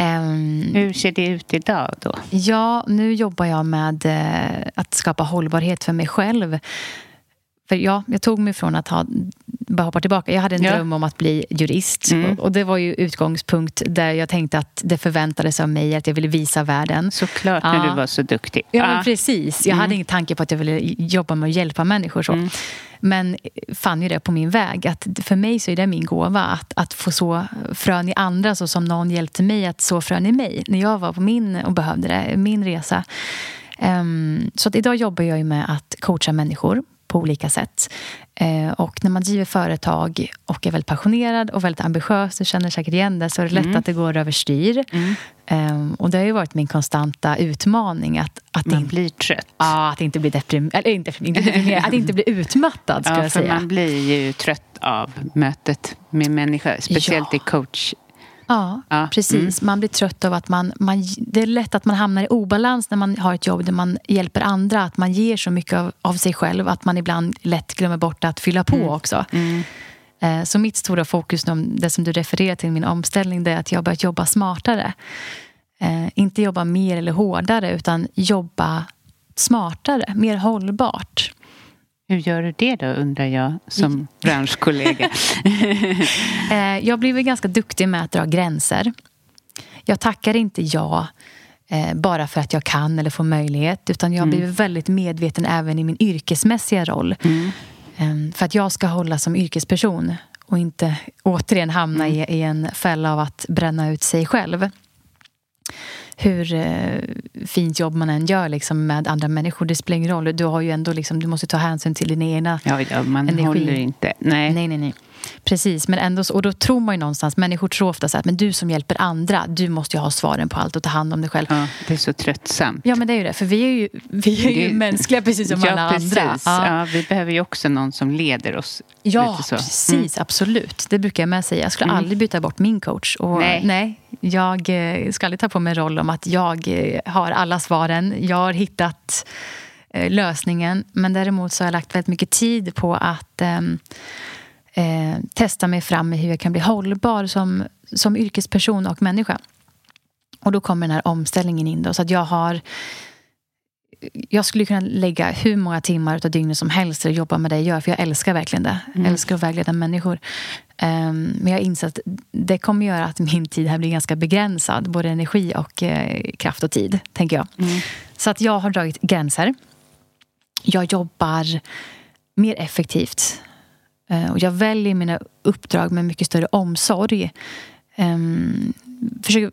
Um, Hur ser det ut idag då? Ja, nu jobbar jag med uh, att skapa hållbarhet för mig själv. För ja, jag tog mig från att ha, bara hoppa tillbaka. Jag hade en Ja. dröm om att bli jurist. Mm. Och, och det var ju utgångspunkt där jag tänkte att det förväntades av mig att jag ville visa världen. Såklart, när Ja. du var så duktig. Ja, men precis. Jag Mm. hade ingen tanke på att jag ville jobba med att hjälpa människor. Så. Men fann ju det på min väg. Att för mig så är det min gåva att, att få så frön i andra så som någon hjälpte mig att så frön i mig när jag var på min och behövde det, min resa. Ehm, så att idag jobbar jag med att coacha människor på olika sätt. Eh, och när man driver företag och är väldigt passionerad och väldigt ambitiös, du känner säkert igen det, så är det lätt att det går överstyr. Ehm, och det har ju varit min konstanta utmaning att, att, Man inte, blir trött. ja, att inte bli deprimerad, eller inte, inte deprimerad, att inte bli utmattad ska Ja, jag för säga. man blir ju trött av mötet med människor. Speciellt Ja. i coach. Ja, Ja, precis. Man blir trött av att man, man... Det är lätt att man hamnar i obalans när man har ett jobb där man hjälper andra. Att man ger så mycket av, av sig själv att man ibland lätt glömmer bort att fylla på också. Eh, Så mitt stora fokus, det som du refererar till, min omställning, det är att jag har börjat jobba smartare. Eh, inte jobba mer eller hårdare, utan jobba smartare, mer hållbart. Hur gör du det då, undrar jag, som branschkollega? (laughs) Eh, jag blev väl ganska duktig med att dra gränser. Jag tackar inte ja eh, bara för att jag kan eller får möjlighet. Utan jag har blivit väldigt medveten även i min yrkesmässiga roll. Eh, för att jag ska hålla som yrkesperson och inte återigen hamna i, i en fälla av att bränna ut sig själv. Hur eh, fint jobb man än gör liksom, med andra människor, det spelar ingen roll. Du, har ju ändå liksom, du måste ta hänsyn till dina egna Ja, ja man Energi. håller inte. Nej. Nej, nej, nej. Precis, men ändå, och då tror man ju någonstans, människor tror ofta så här, men du som hjälper andra, du måste ju ha svaren på allt och ta hand om dig själv. Ja, Ja, det är så tröttsamt. men det är ju det, för vi är ju, vi är ju Det- mänskliga precis som ja, alla precis. andra. Ja. vi behöver ju också någon som leder oss. Ja, så. Mm. precis. Absolut. Det brukar jag med säga. Jag skulle aldrig byta bort min coach. Och Nej. jag eh, ska aldrig ta på mig en roll om att jag eh, har alla svaren. Jag har hittat eh, lösningen. Men däremot så har jag lagt väldigt mycket tid på att ehm, eh, testa mig fram i hur jag kan bli hållbar som, som yrkesperson och människa. Och då kommer den här omställningen in. Då, så att jag har jag skulle kunna lägga hur många timmar av dygnet som helst och jobba med det jag gör, för jag älskar verkligen det. Jag älskar att vägleda människor. Ehm, men jag inser att det kommer göra att min tid här blir ganska begränsad, både energi och eh, kraft och tid, tänker jag. Så att jag har dragit gränser. Jag jobbar mer effektivt. Eh, och jag väljer mina uppdrag med mycket större omsorg. Um, försöker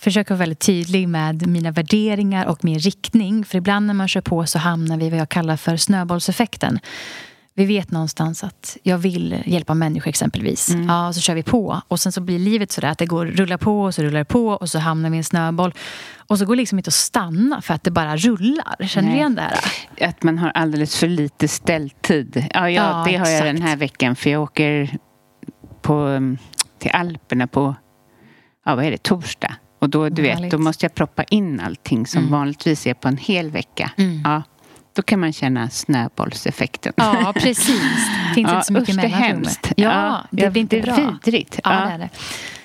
försöker vara väldigt tydlig med mina värderingar och min riktning. För ibland när man kör på så hamnar vi i vad jag kallar för snöbollseffekten. Vi vet någonstans att jag vill hjälpa människor exempelvis. Ja, och så kör vi på. Och sen så blir livet sådär att det går rullar på och så rullar det på och så hamnar vi i en snöboll. Och så går det liksom inte att stanna för att det bara rullar. Känner du Nej. igen det här? Att man har alldeles för lite ställtid. Ja, ja, Ja, det har jag exakt. den här veckan. För jag åker på, um, till Alperna på ja, vad är det, torsdag. Och då, du vet, då måste jag proppa in allting som Mm. vanligtvis är på en hel vecka. Ja, då kan man känna snöbollseffekten. Ja, precis. Det (laughs) finns Ja, inte så mycket usch, det är hemskt. Ja, Ja, det ja, blir inte bra. vidrigt. Ja, Ja. det är det.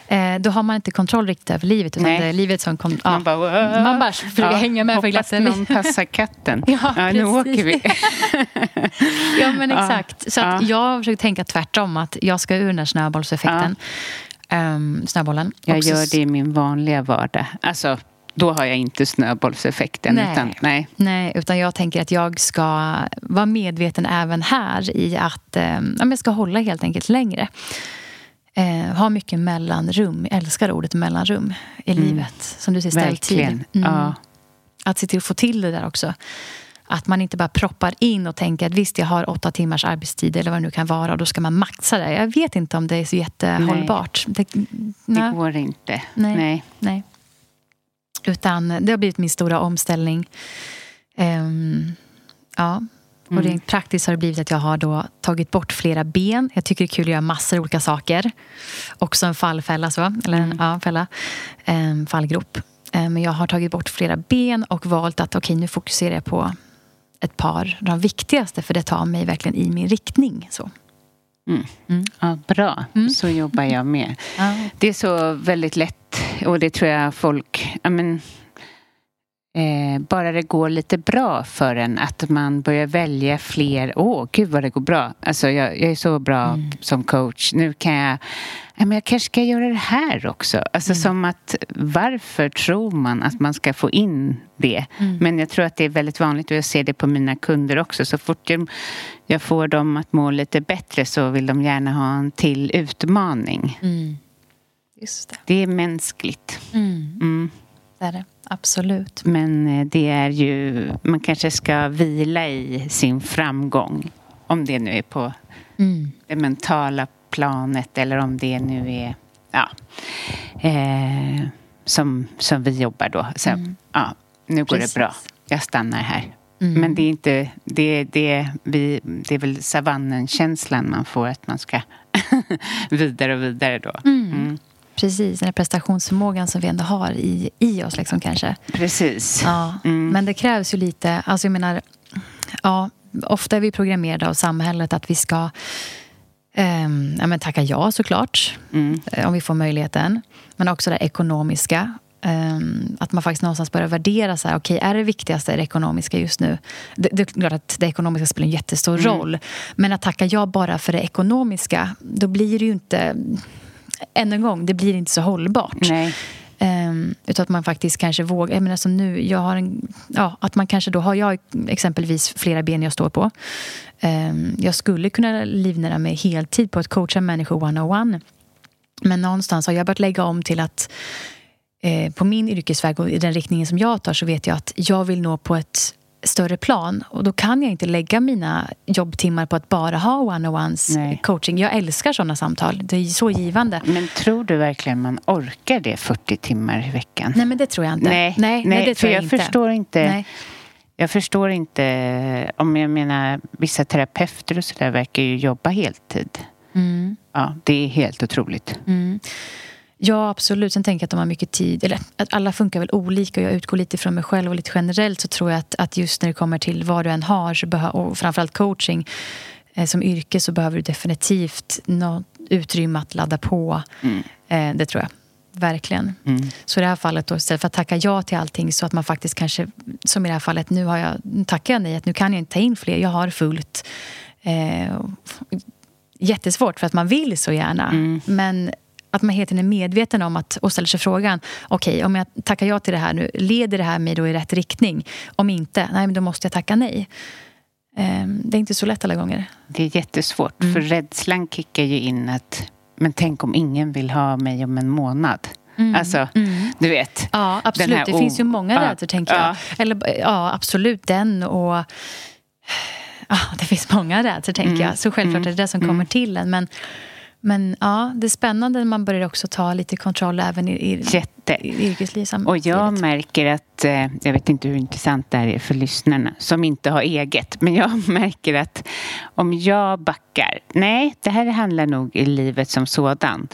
Eh, då har man inte kontroll riktigt över livet. Utan Nej. det är livet som kom, ja. Man bara, "Wow." man bara försöker hänga med Hoppas glatten. någon passar katten. (laughs) Ja, nu precis. åker vi. (laughs) Ja, men Ja. exakt. Så att Ja. jag har försökt tänka tvärtom. Att jag ska ur den här snöbollseffekten. Um, snöbollen. Jag gör det i min vanliga vardag. Alltså, då har jag inte snöbollseffekten. Nej. Utan, nej. Nej, utan jag tänker att jag ska vara medveten även här i att eh, jag ska hålla helt enkelt längre. Eh, ha mycket mellanrum. Jag älskar ordet mellanrum i livet. Som du säger, ställtid. Mm. Ja. Att se till att få till det där också. Att man inte bara proppar in och tänker att visst, jag har åtta timmars arbetstid eller vad det nu kan vara och då ska man maxa det. Jag vet inte om det är så jättehållbart. Det, Det nej. går inte. Nej. Nej. Nej. Utan det har blivit min stora omställning. Ehm, ja. Och Mm. rent praktiskt har det blivit att jag har då tagit bort flera ben. Jag tycker det är kul att göra massor av olika saker. Också en fallfälla, så. Eller en ja, fälla. Ehm, fallgrop. Ehm, men jag har tagit bort flera ben och valt att okej, nu fokuserar jag på ett par, de viktigaste, för det tar mig verkligen i min riktning. Så. Ja, bra, så jobbar jag med. Det är så väldigt lätt och det tror jag folk... Ja, men, eh, bara det går lite bra för en, att man börjar välja fler. Åh, oh, gud vad det går bra. Alltså, jag, jag är så bra mm. som coach. Nu kan jag... Ja, men jag kanske ska göra det här också. Alltså mm. som att varför tror man att man ska få in det? Mm. Men jag tror att det är väldigt vanligt och jag ser det på mina kunder också. Så fort jag, jag får dem att må lite bättre så vill de gärna ha en till utmaning. Mm. Just det. det är mänskligt. Mm. Mm. Det är det. Absolut. Men eh, det är ju... Man kanske ska vila i sin framgång. Om det nu är på mm. det mentala planet eller om det nu är... Ja, eh, som, som vi jobbar då. Så, mm. ja, nu går Precis. det bra. Jag stannar här. Mm. Men det är inte... Det, det, vi, det är väl savannen-känslan man får att man ska (laughs) vidare och vidare då. Mm. Precis, den här prestationsförmågan som vi ändå har i, i oss liksom kanske. Precis. Ja, mm. Men det krävs ju lite, alltså jag menar, ja, ofta är vi programmerade av samhället att vi ska um, ja, men tacka ja såklart, mm. om vi får möjligheten. Men också det ekonomiska. Um, att man faktiskt någonstans börjar värdera så här, okay, är det viktigaste det ekonomiska just nu? Det, det är klart att det ekonomiska spelar en jättestor mm. roll. Men att tacka ja bara för det ekonomiska, då blir det ju inte än en gång, det blir inte så hållbart. Nej. Um, utan att man faktiskt kanske vågar... Jag menar som nu, jag har en, ja, att man kanske då har jag exempelvis flera ben jag står på. Um, jag skulle kunna livnära mig heltid på att coacha människor one-on-one. Men någonstans har jag börjat lägga om till att eh, på min yrkesväg och i den riktningen som jag tar så vet jag att jag vill nå på ett större plan. Och då kan jag inte lägga mina jobbtimmar på att bara ha one-on-ones coaching. Jag älskar sådana samtal. Det är så givande. Men tror du verkligen man orkar det 40 timmar i veckan? Nej, men det tror jag inte. Nej, nej, nej, det tror jag, jag inte. förstår inte. Nej. Jag förstår inte, om jag menar vissa terapeuter och sådär verkar ju jobba heltid. Mm. Ja, det är helt otroligt. Mm. Ja, absolut. Sen tänker jag att de har mycket tid. Eller att alla funkar väl olika. Jag utgår lite från mig själv och lite generellt så tror jag att, att just när det kommer till vad du än har och framförallt coaching eh, som yrke så behöver du definitivt något utrymme att ladda på. Mm. Eh, det tror jag. Verkligen. Mm. Så i det här fallet, då, istället för att tacka ja till allting så att man faktiskt kanske, som i det här fallet, nu har jag, nu tackar jag nej, att nu kan jag inte ta in fler, jag har fullt. Eh, jättesvårt för att man vill så gärna. Mm. Men att man hela tiden är medveten om att, och ställer sig frågan okej, okay, om jag tackar ja till det här nu, leder det här mig då i rätt riktning? Om inte, nej men då måste jag tacka nej. Ehm, det är inte så lätt alla gånger. Det är jättesvårt, mm. för rädslan kickar ju in att men tänk om ingen vill ha mig om en månad. Mm. Alltså, mm. du vet. Ja, absolut. det finns ju många rädslor, tänker jag. Ja. Eller, ja, absolut den och... Ja, det finns många rädslor, tänker mm. jag. Så självklart är det det som kommer mm. till en. Men men ja, det är spännande när man börjar också ta lite kontroll även i, i, Jätte. i yrkeslivet. Och jag märker att, eh, jag vet inte hur intressant det här är för lyssnarna som inte har eget, men jag (laughs) märker att om jag backar, nej, det här handlar nog i livet som sådan.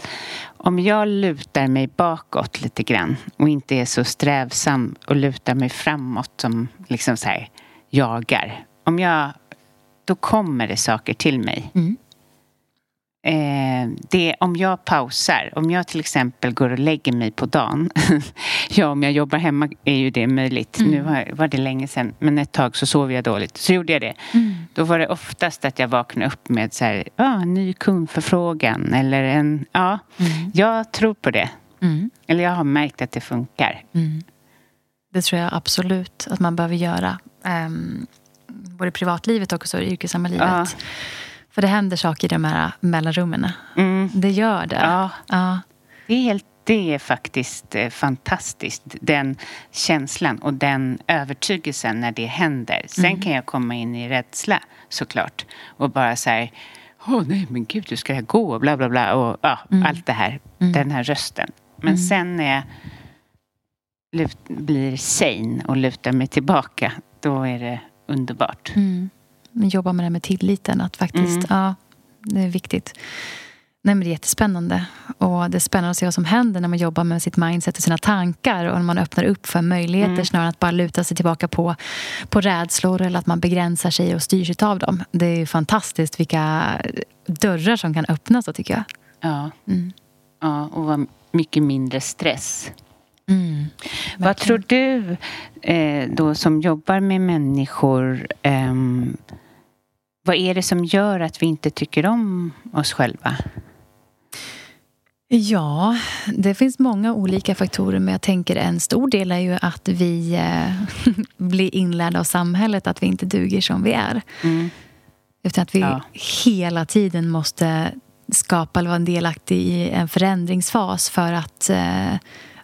Om jag lutar mig bakåt lite grann och inte är så strävsam och lutar mig framåt som liksom så här jagar. Om jag, då kommer det saker till mig. Mm eh, det, om jag pausar, om jag till exempel går och lägger mig på dagen. (laughs) ja, om jag jobbar hemma är ju det möjligt. Mm. Nu var, var, det länge sedan, men ett tag så sov jag dåligt. Så gjorde jag det. Mm. Då var det oftast att jag vaknade upp med så här, ah, ny kundförfrågan eller en, ja, mm. jag tror på det. Mm. Eller jag har märkt att det funkar. Mm. Det tror jag absolut att man behöver göra. Um, både i privatlivet och i yrkessamma livet. Ja. För det händer saker i de här mellanrummen. Mm. Det gör det. Ja. ja. Det, är helt, det är faktiskt eh, fantastiskt. Den känslan och den övertygelsen när det händer. Sen mm. kan jag komma in i rädsla såklart. Och bara säga Åh oh, nej men gud, hur ska jag gå? Bla bla bla. Och ja, mm. allt det här. Mm. Den här rösten. Men mm. sen när jag lut, blir sane och lutar mig tillbaka. Då är det underbart. Mm jobba med det med tilliten. Att faktiskt, mm. ja, det är viktigt. Nej, men det är jättespännande. Och det är spännande att se vad som händer när man jobbar med sitt mindset och sina tankar och när man öppnar upp för möjligheter mm. snarare än att bara luta sig tillbaka på, på rädslor eller att man begränsar sig och styrs av dem. Det är fantastiskt vilka dörrar som kan öppnas då, tycker jag. Ja, mm. ja och vad mycket mindre stress. Mm. Vad tror du eh, då som jobbar med människor eh, vad är det som gör att vi inte tycker om oss själva? Ja, det finns många olika faktorer men jag tänker en stor del är ju att vi eh, (laughs) blir inlärda av samhället att vi inte duger som vi är. Mm. Utan att vi ja. hela tiden måste skapa eller vara delaktig i en förändringsfas för att eh,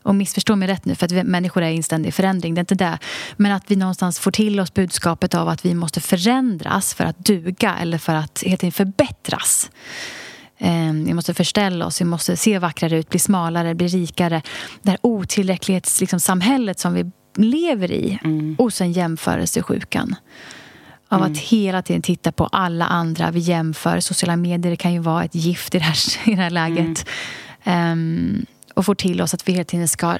och missförstå mig rätt nu, för att vi, människor är i en ständig förändring. Det är inte det. Men att vi någonstans får till oss budskapet av att vi måste förändras för att duga eller för att helt enkelt förbättras. Ehm, vi måste förställa oss, vi måste se vackrare ut, bli smalare, bli rikare. Det här otillräcklighetssamhället liksom, som vi lever i. Mm. Och sen jämförelsesjukan. Av mm. att hela tiden titta på alla andra. Vi jämför. Sociala medier kan ju vara ett gift i det här, (laughs) i det här läget. Mm. Um, och får till oss att vi hela tiden ska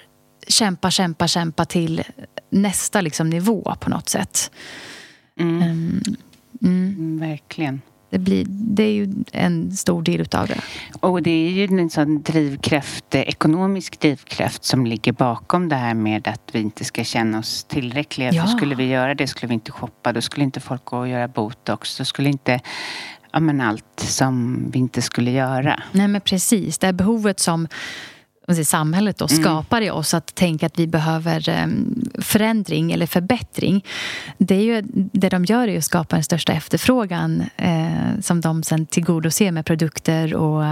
kämpa, kämpa, kämpa till nästa liksom, nivå på något sätt. Mm. Um, mm. Verkligen. Det, blir, det är ju en stor del utav det. Och det är ju en sån drivkraft, ekonomisk drivkraft som ligger bakom det här med att vi inte ska känna oss tillräckliga. Ja. För skulle vi göra det skulle vi inte shoppa, då skulle inte folk gå och göra botox. Då skulle inte ja, men allt som vi inte skulle göra. Nej men precis, det här behovet som samhället då, mm. skapar i oss att tänka att vi behöver um, förändring eller förbättring. Det, är ju, det de gör är att skapa den största efterfrågan eh, som de sen tillgodoser med produkter och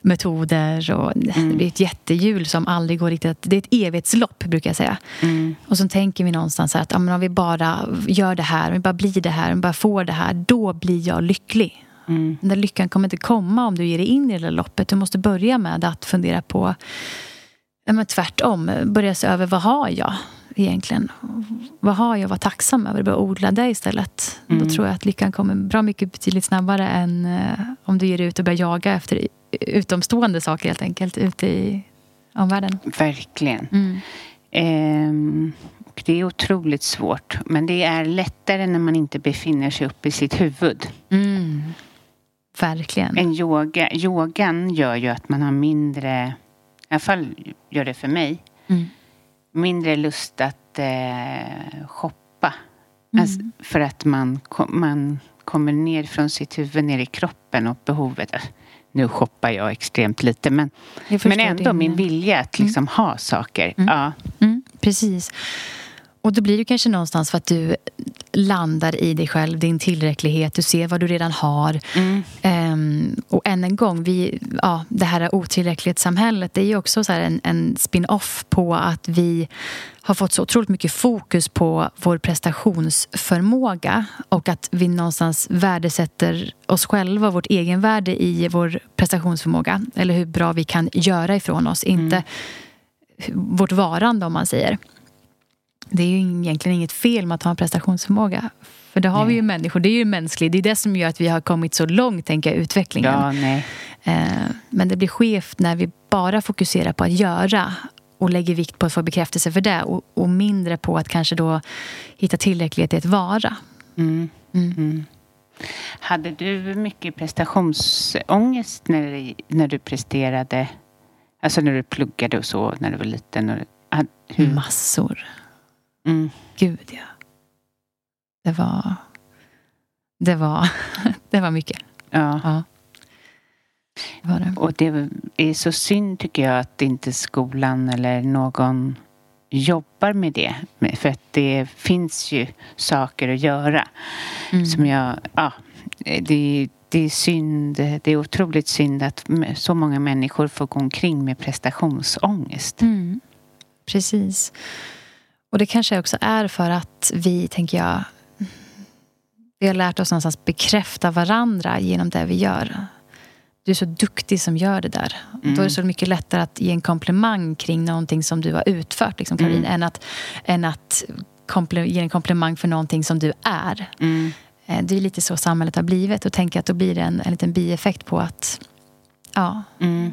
metoder. Och, mm. Det blir ett jättehjul som aldrig går riktigt... Det är ett evighetslopp, brukar jag säga. Mm. Och så tänker vi någonstans att ja, om vi bara gör det här, om vi bara blir det här, om vi bara får det här, då blir jag lycklig. Mm. Den där lyckan kommer inte komma om du ger dig in i det loppet. Du måste börja med att fundera på men tvärtom. Börja se över vad har jag egentligen? Vad har jag att vara tacksam över? Börja odla det istället. Mm. Då tror jag att lyckan kommer bra mycket betydligt snabbare än uh, om du ger dig ut och börjar jaga efter utomstående saker helt enkelt ute i omvärlden. Verkligen. Mm. Um, det är otroligt svårt. Men det är lättare när man inte befinner sig uppe i sitt huvud. Mm. Verkligen. En yoga, yogan gör ju att man har mindre, i alla fall gör det för mig, mm. mindre lust att eh, shoppa. Mm. Alltså, för att man, man kommer ner från sitt huvud, ner i kroppen och behovet. Nu shoppar jag extremt lite men, men ändå min vilja att liksom mm. ha saker. Mm. Ja. Mm, precis. Och då blir det kanske någonstans för att du landar i dig själv, din tillräcklighet, du ser vad du redan har. Mm. Um, och än en gång, vi, ja, det här otillräcklighetssamhället det är ju också så en, en spin-off på att vi har fått så otroligt mycket fokus på vår prestationsförmåga och att vi någonstans värdesätter oss själva, vårt egenvärde i vår prestationsförmåga. Eller hur bra vi kan göra ifrån oss, inte mm. vårt varande om man säger det är ju egentligen inget fel med att ha en prestationsförmåga. För det har nej. vi ju människor, det är ju mänskligt. Det är det som gör att vi har kommit så långt, tänker jag, i utvecklingen. Ja, nej. Eh, men det blir skevt när vi bara fokuserar på att göra och lägger vikt på att få bekräftelse för det och, och mindre på att kanske då hitta tillräcklighet i att vara. Mm. Mm. Mm. Hade du mycket prestationsångest när, när du presterade? Alltså när du pluggade och så, när du var liten? Hur? Massor. Mm. Gud, ja. Det var... Det var, (laughs) det var mycket. Ja. ja. Det var det. Och det är så synd tycker jag att inte skolan eller någon jobbar med det. För att det finns ju saker att göra. Mm. Som jag... Ja, det, det är synd. Det är otroligt synd att så många människor får gå omkring med prestationsångest. Mm. Precis. Och det kanske också är för att vi, tänker jag, vi har lärt oss någonstans bekräfta varandra genom det vi gör. Du är så duktig som gör det där. Mm. Då är det mm. så mycket lättare att ge en komplimang kring någonting som du har utfört, liksom, Caroline, mm. än att, än att ge en komplimang för någonting som du är. Mm. Eh, det är lite så samhället har blivit och tänker att då blir det en, en liten bieffekt på att ja, mm.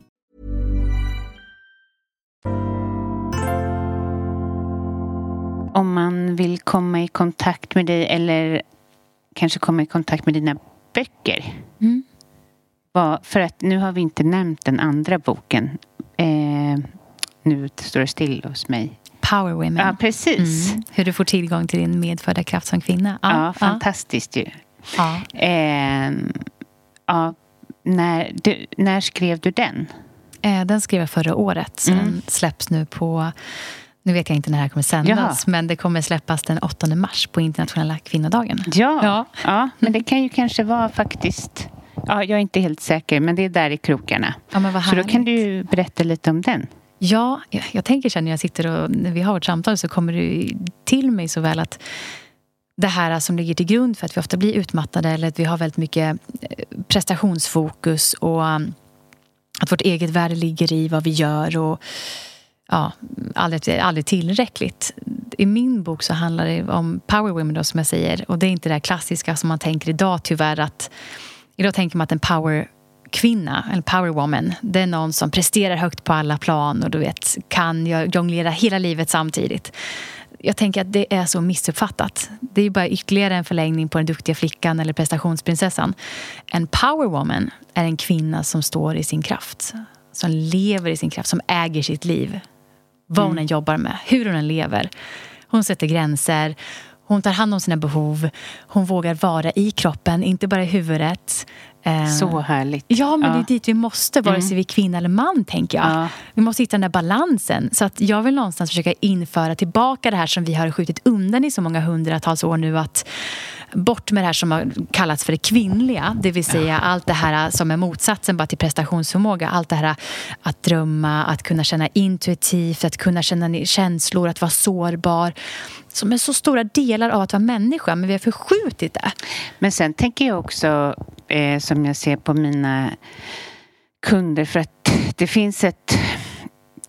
Om man vill komma i kontakt med dig eller kanske komma i kontakt med dina böcker. Mm. För att nu har vi inte nämnt den andra boken. Eh, nu står det still hos mig. Power Women. Ja, precis. Mm. Hur du får tillgång till din medfödda kraft som kvinna. Ja, fantastiskt ju. Ja. Eh, ja, när, du, när skrev du den? Eh, Den skrev jag förra året. Så Mm. Den släpps nu på... Nu vet jag inte när det här kommer sändas, men det kommer släppas den 8 mars på internationella kvinnodagen. Ja, Ja. ja. men det kan ju kanske vara faktiskt... Ja, jag är inte helt säker, men det är där i krokarna. Ja, Så då kan du berätta lite om den. Ja, jag, jag tänker sen när jag sitter och när vi har vårt samtal så kommer det till mig så väl att det här som ligger till grund för att vi ofta blir utmattade eller att vi har väldigt mycket eh, prestationsfokus och um, att vårt eget värde ligger i vad vi gör och ja, aldrig, aldrig tillräckligt. I min bok så handlar det om power women då, som jag säger och det är inte det där klassiska som man tänker idag tyvärr att idag tänker man att en power kvinna, eller power woman, det är någon som presterar högt på alla plan och du vet, kan jonglera hela livet samtidigt. Jag tänker att det är så missuppfattat. Det är bara ytterligare en förlängning på den duktiga flickan eller prestationsprinsessan. En power woman är en kvinna som står i sin kraft. Som lever i sin kraft, som äger sitt liv. Vad hon än jobbar med, hur hon än lever. Hon sätter gränser, hon tar hand om sina behov. Hon vågar vara i kroppen, inte bara i huvudet. Eh, Så härligt. Ja, men Ja. det är dit vi måste, vare sig vi är kvinna eller man, tänker jag. Ja. Vi måste hitta den där balansen. Så att jag vill någonstans försöka införa tillbaka det här som vi har skjutit undan i så många hundratals år nu. Att bort med det här som har kallats för det kvinnliga. Det vill säga allt det här som är motsatsen bara till prestationsförmåga. Allt det här att drömma, att kunna känna intuitivt, att kunna känna känslor, att vara sårbar. Som är så stora delar av att vara människa, men vi har förskjutit det. Men sen tänker jag också, eh, som jag ser på mina kunder, för att det finns ett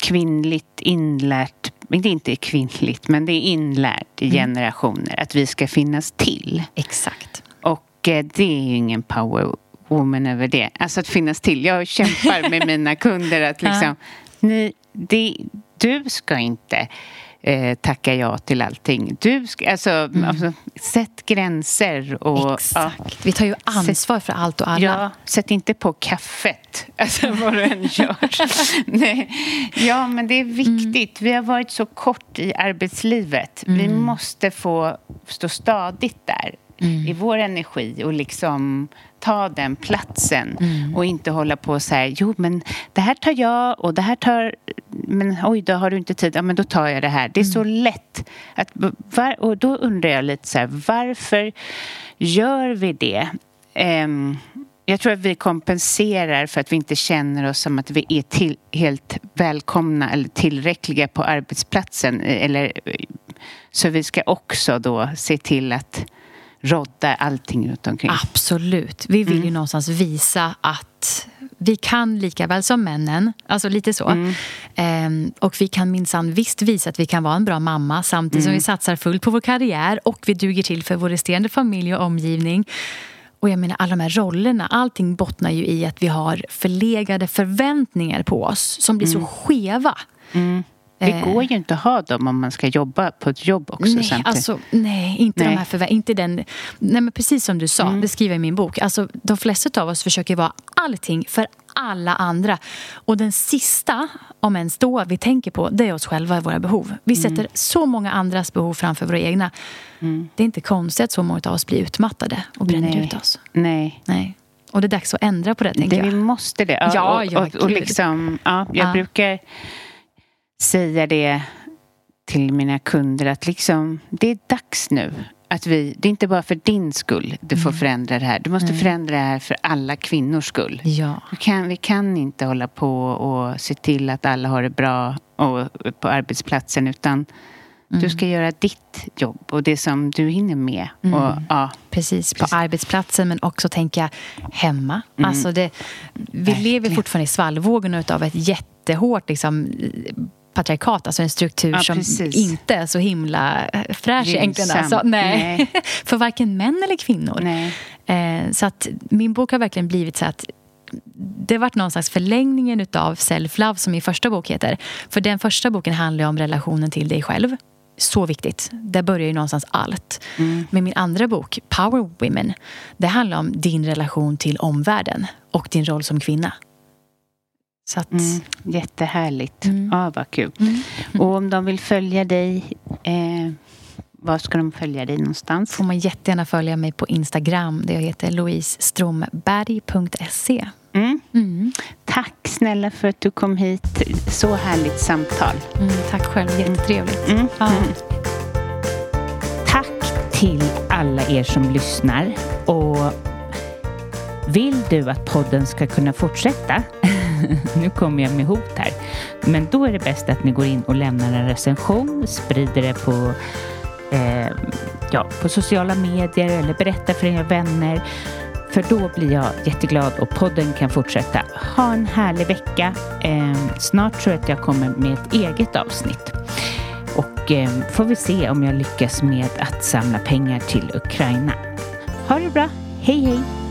kvinnligt inlärt, det är inte kvinnligt, men det är inlärt i generationer att vi ska finnas till. Exakt. Och eh, det är ju ingen power woman över det. Alltså att finnas till. Jag kämpar med (laughs) mina kunder att liksom, ni, det, du ska inte eh, tacka ja till allting. Du ska, alltså, alltså sätt gränser och Exakt. Vi tar ju ansvar för allt och alla. Ja, sätt inte på kaffet, (laughs) alltså vad du än gör. (laughs) Nej. Ja, men det är viktigt. Vi har varit så kort i arbetslivet. Vi måste få stå stadigt där i vår energi och liksom ta den platsen och inte hålla på så här, jo men det här tar jag och det här tar, men oj då har du inte tid, ja men då tar jag det här. Det är så lätt. Att, var, och då undrar jag lite så här, varför gör vi det? Ehm, jag tror att vi kompenserar för att vi inte känner oss som att vi är till, helt välkomna eller tillräckliga på arbetsplatsen. Eller, så vi ska också då se till att rodda allting runt omkring. Absolut. Vi vill ju Mm. någonstans visa att vi kan lika väl som männen. Alltså lite så. Mm. Ehm, och vi kan minsann visst visa att vi kan vara en bra mamma samtidigt som Mm. vi satsar fullt på vår karriär och vi duger till för vår resterande familj och omgivning. Och jag menar, alla de här rollerna, allting bottnar ju i att vi har förlegade förväntningar på oss som blir så skeva. Det Eh. går ju inte att ha dem om man ska jobba på ett jobb också Nej, samtidigt. alltså, nej, inte Nej. de här förvä- inte den... Nej, men precis som du sa, det skriver jag i min bok. Alltså, de flesta av oss försöker vara allting för alla andra. Och den sista, om ens då, vi tänker på, det är oss själva och våra behov. Vi sätter så många andras behov framför våra egna. Det är inte konstigt att så många av oss blir utmattade och bränner Nej. ut oss. Nej. Nej. Och det är dags att ändra på det, tänker Det, vi jag. måste det. Ja, och, ja, och, och gud. liksom, ja, jag Ja. brukar säga det till mina kunder att liksom, det är dags nu. Att vi, det är inte bara för din skull du får förändra det här. Du måste förändra det här för alla kvinnors skull. Ja. Vi kan, vi kan inte hålla på och se till att alla har det bra och, på arbetsplatsen utan du ska göra ditt jobb och det som du hinner med. Och, ja, Precis, på Precis. arbetsplatsen men också tänka hemma. Mm. Alltså det, vi lever fortfarande i svallvågorna av ett jättehårt liksom, patriarkat, alltså en struktur Ja, som inte är så himla eh, fräsch egentligen. Alltså, nej. Nej. (laughs) För varken män eller kvinnor. Eh, så att min bok har verkligen blivit så att det har varit någon slags förlängningen utav self-love som min första bok heter. För den första boken handlar om relationen till dig själv. Så viktigt. Där börjar ju någonstans allt. Men min andra bok, Power Women, det handlar om din relation till omvärlden och din roll som kvinna. Så att, Mm, jättehärligt. Mm. Ja, vad kul. Och om de vill följa dig, eh, var ska de följa dig någonstans? får man jättegärna följa mig på Instagram där jag heter louisestromberg.se. Mm. Mm. Tack snälla för att du kom hit. Så härligt samtal. Mm, tack själv, jättetrevligt. Mm. Ja. Tack till alla er som lyssnar. Och vill du att podden ska kunna fortsätta? (laughs) nu kommer jag med hot här. Men då är det bäst att ni går in och lämnar en recension, sprider det på, eh, ja, på sociala medier eller berättar för era vänner. För då blir jag jätteglad och podden kan fortsätta. Ha en härlig vecka. Eh, snart tror jag att jag kommer med ett eget avsnitt. Och eh, får vi se om jag lyckas med att samla pengar till Ukraina. Ha det bra. Hej hej!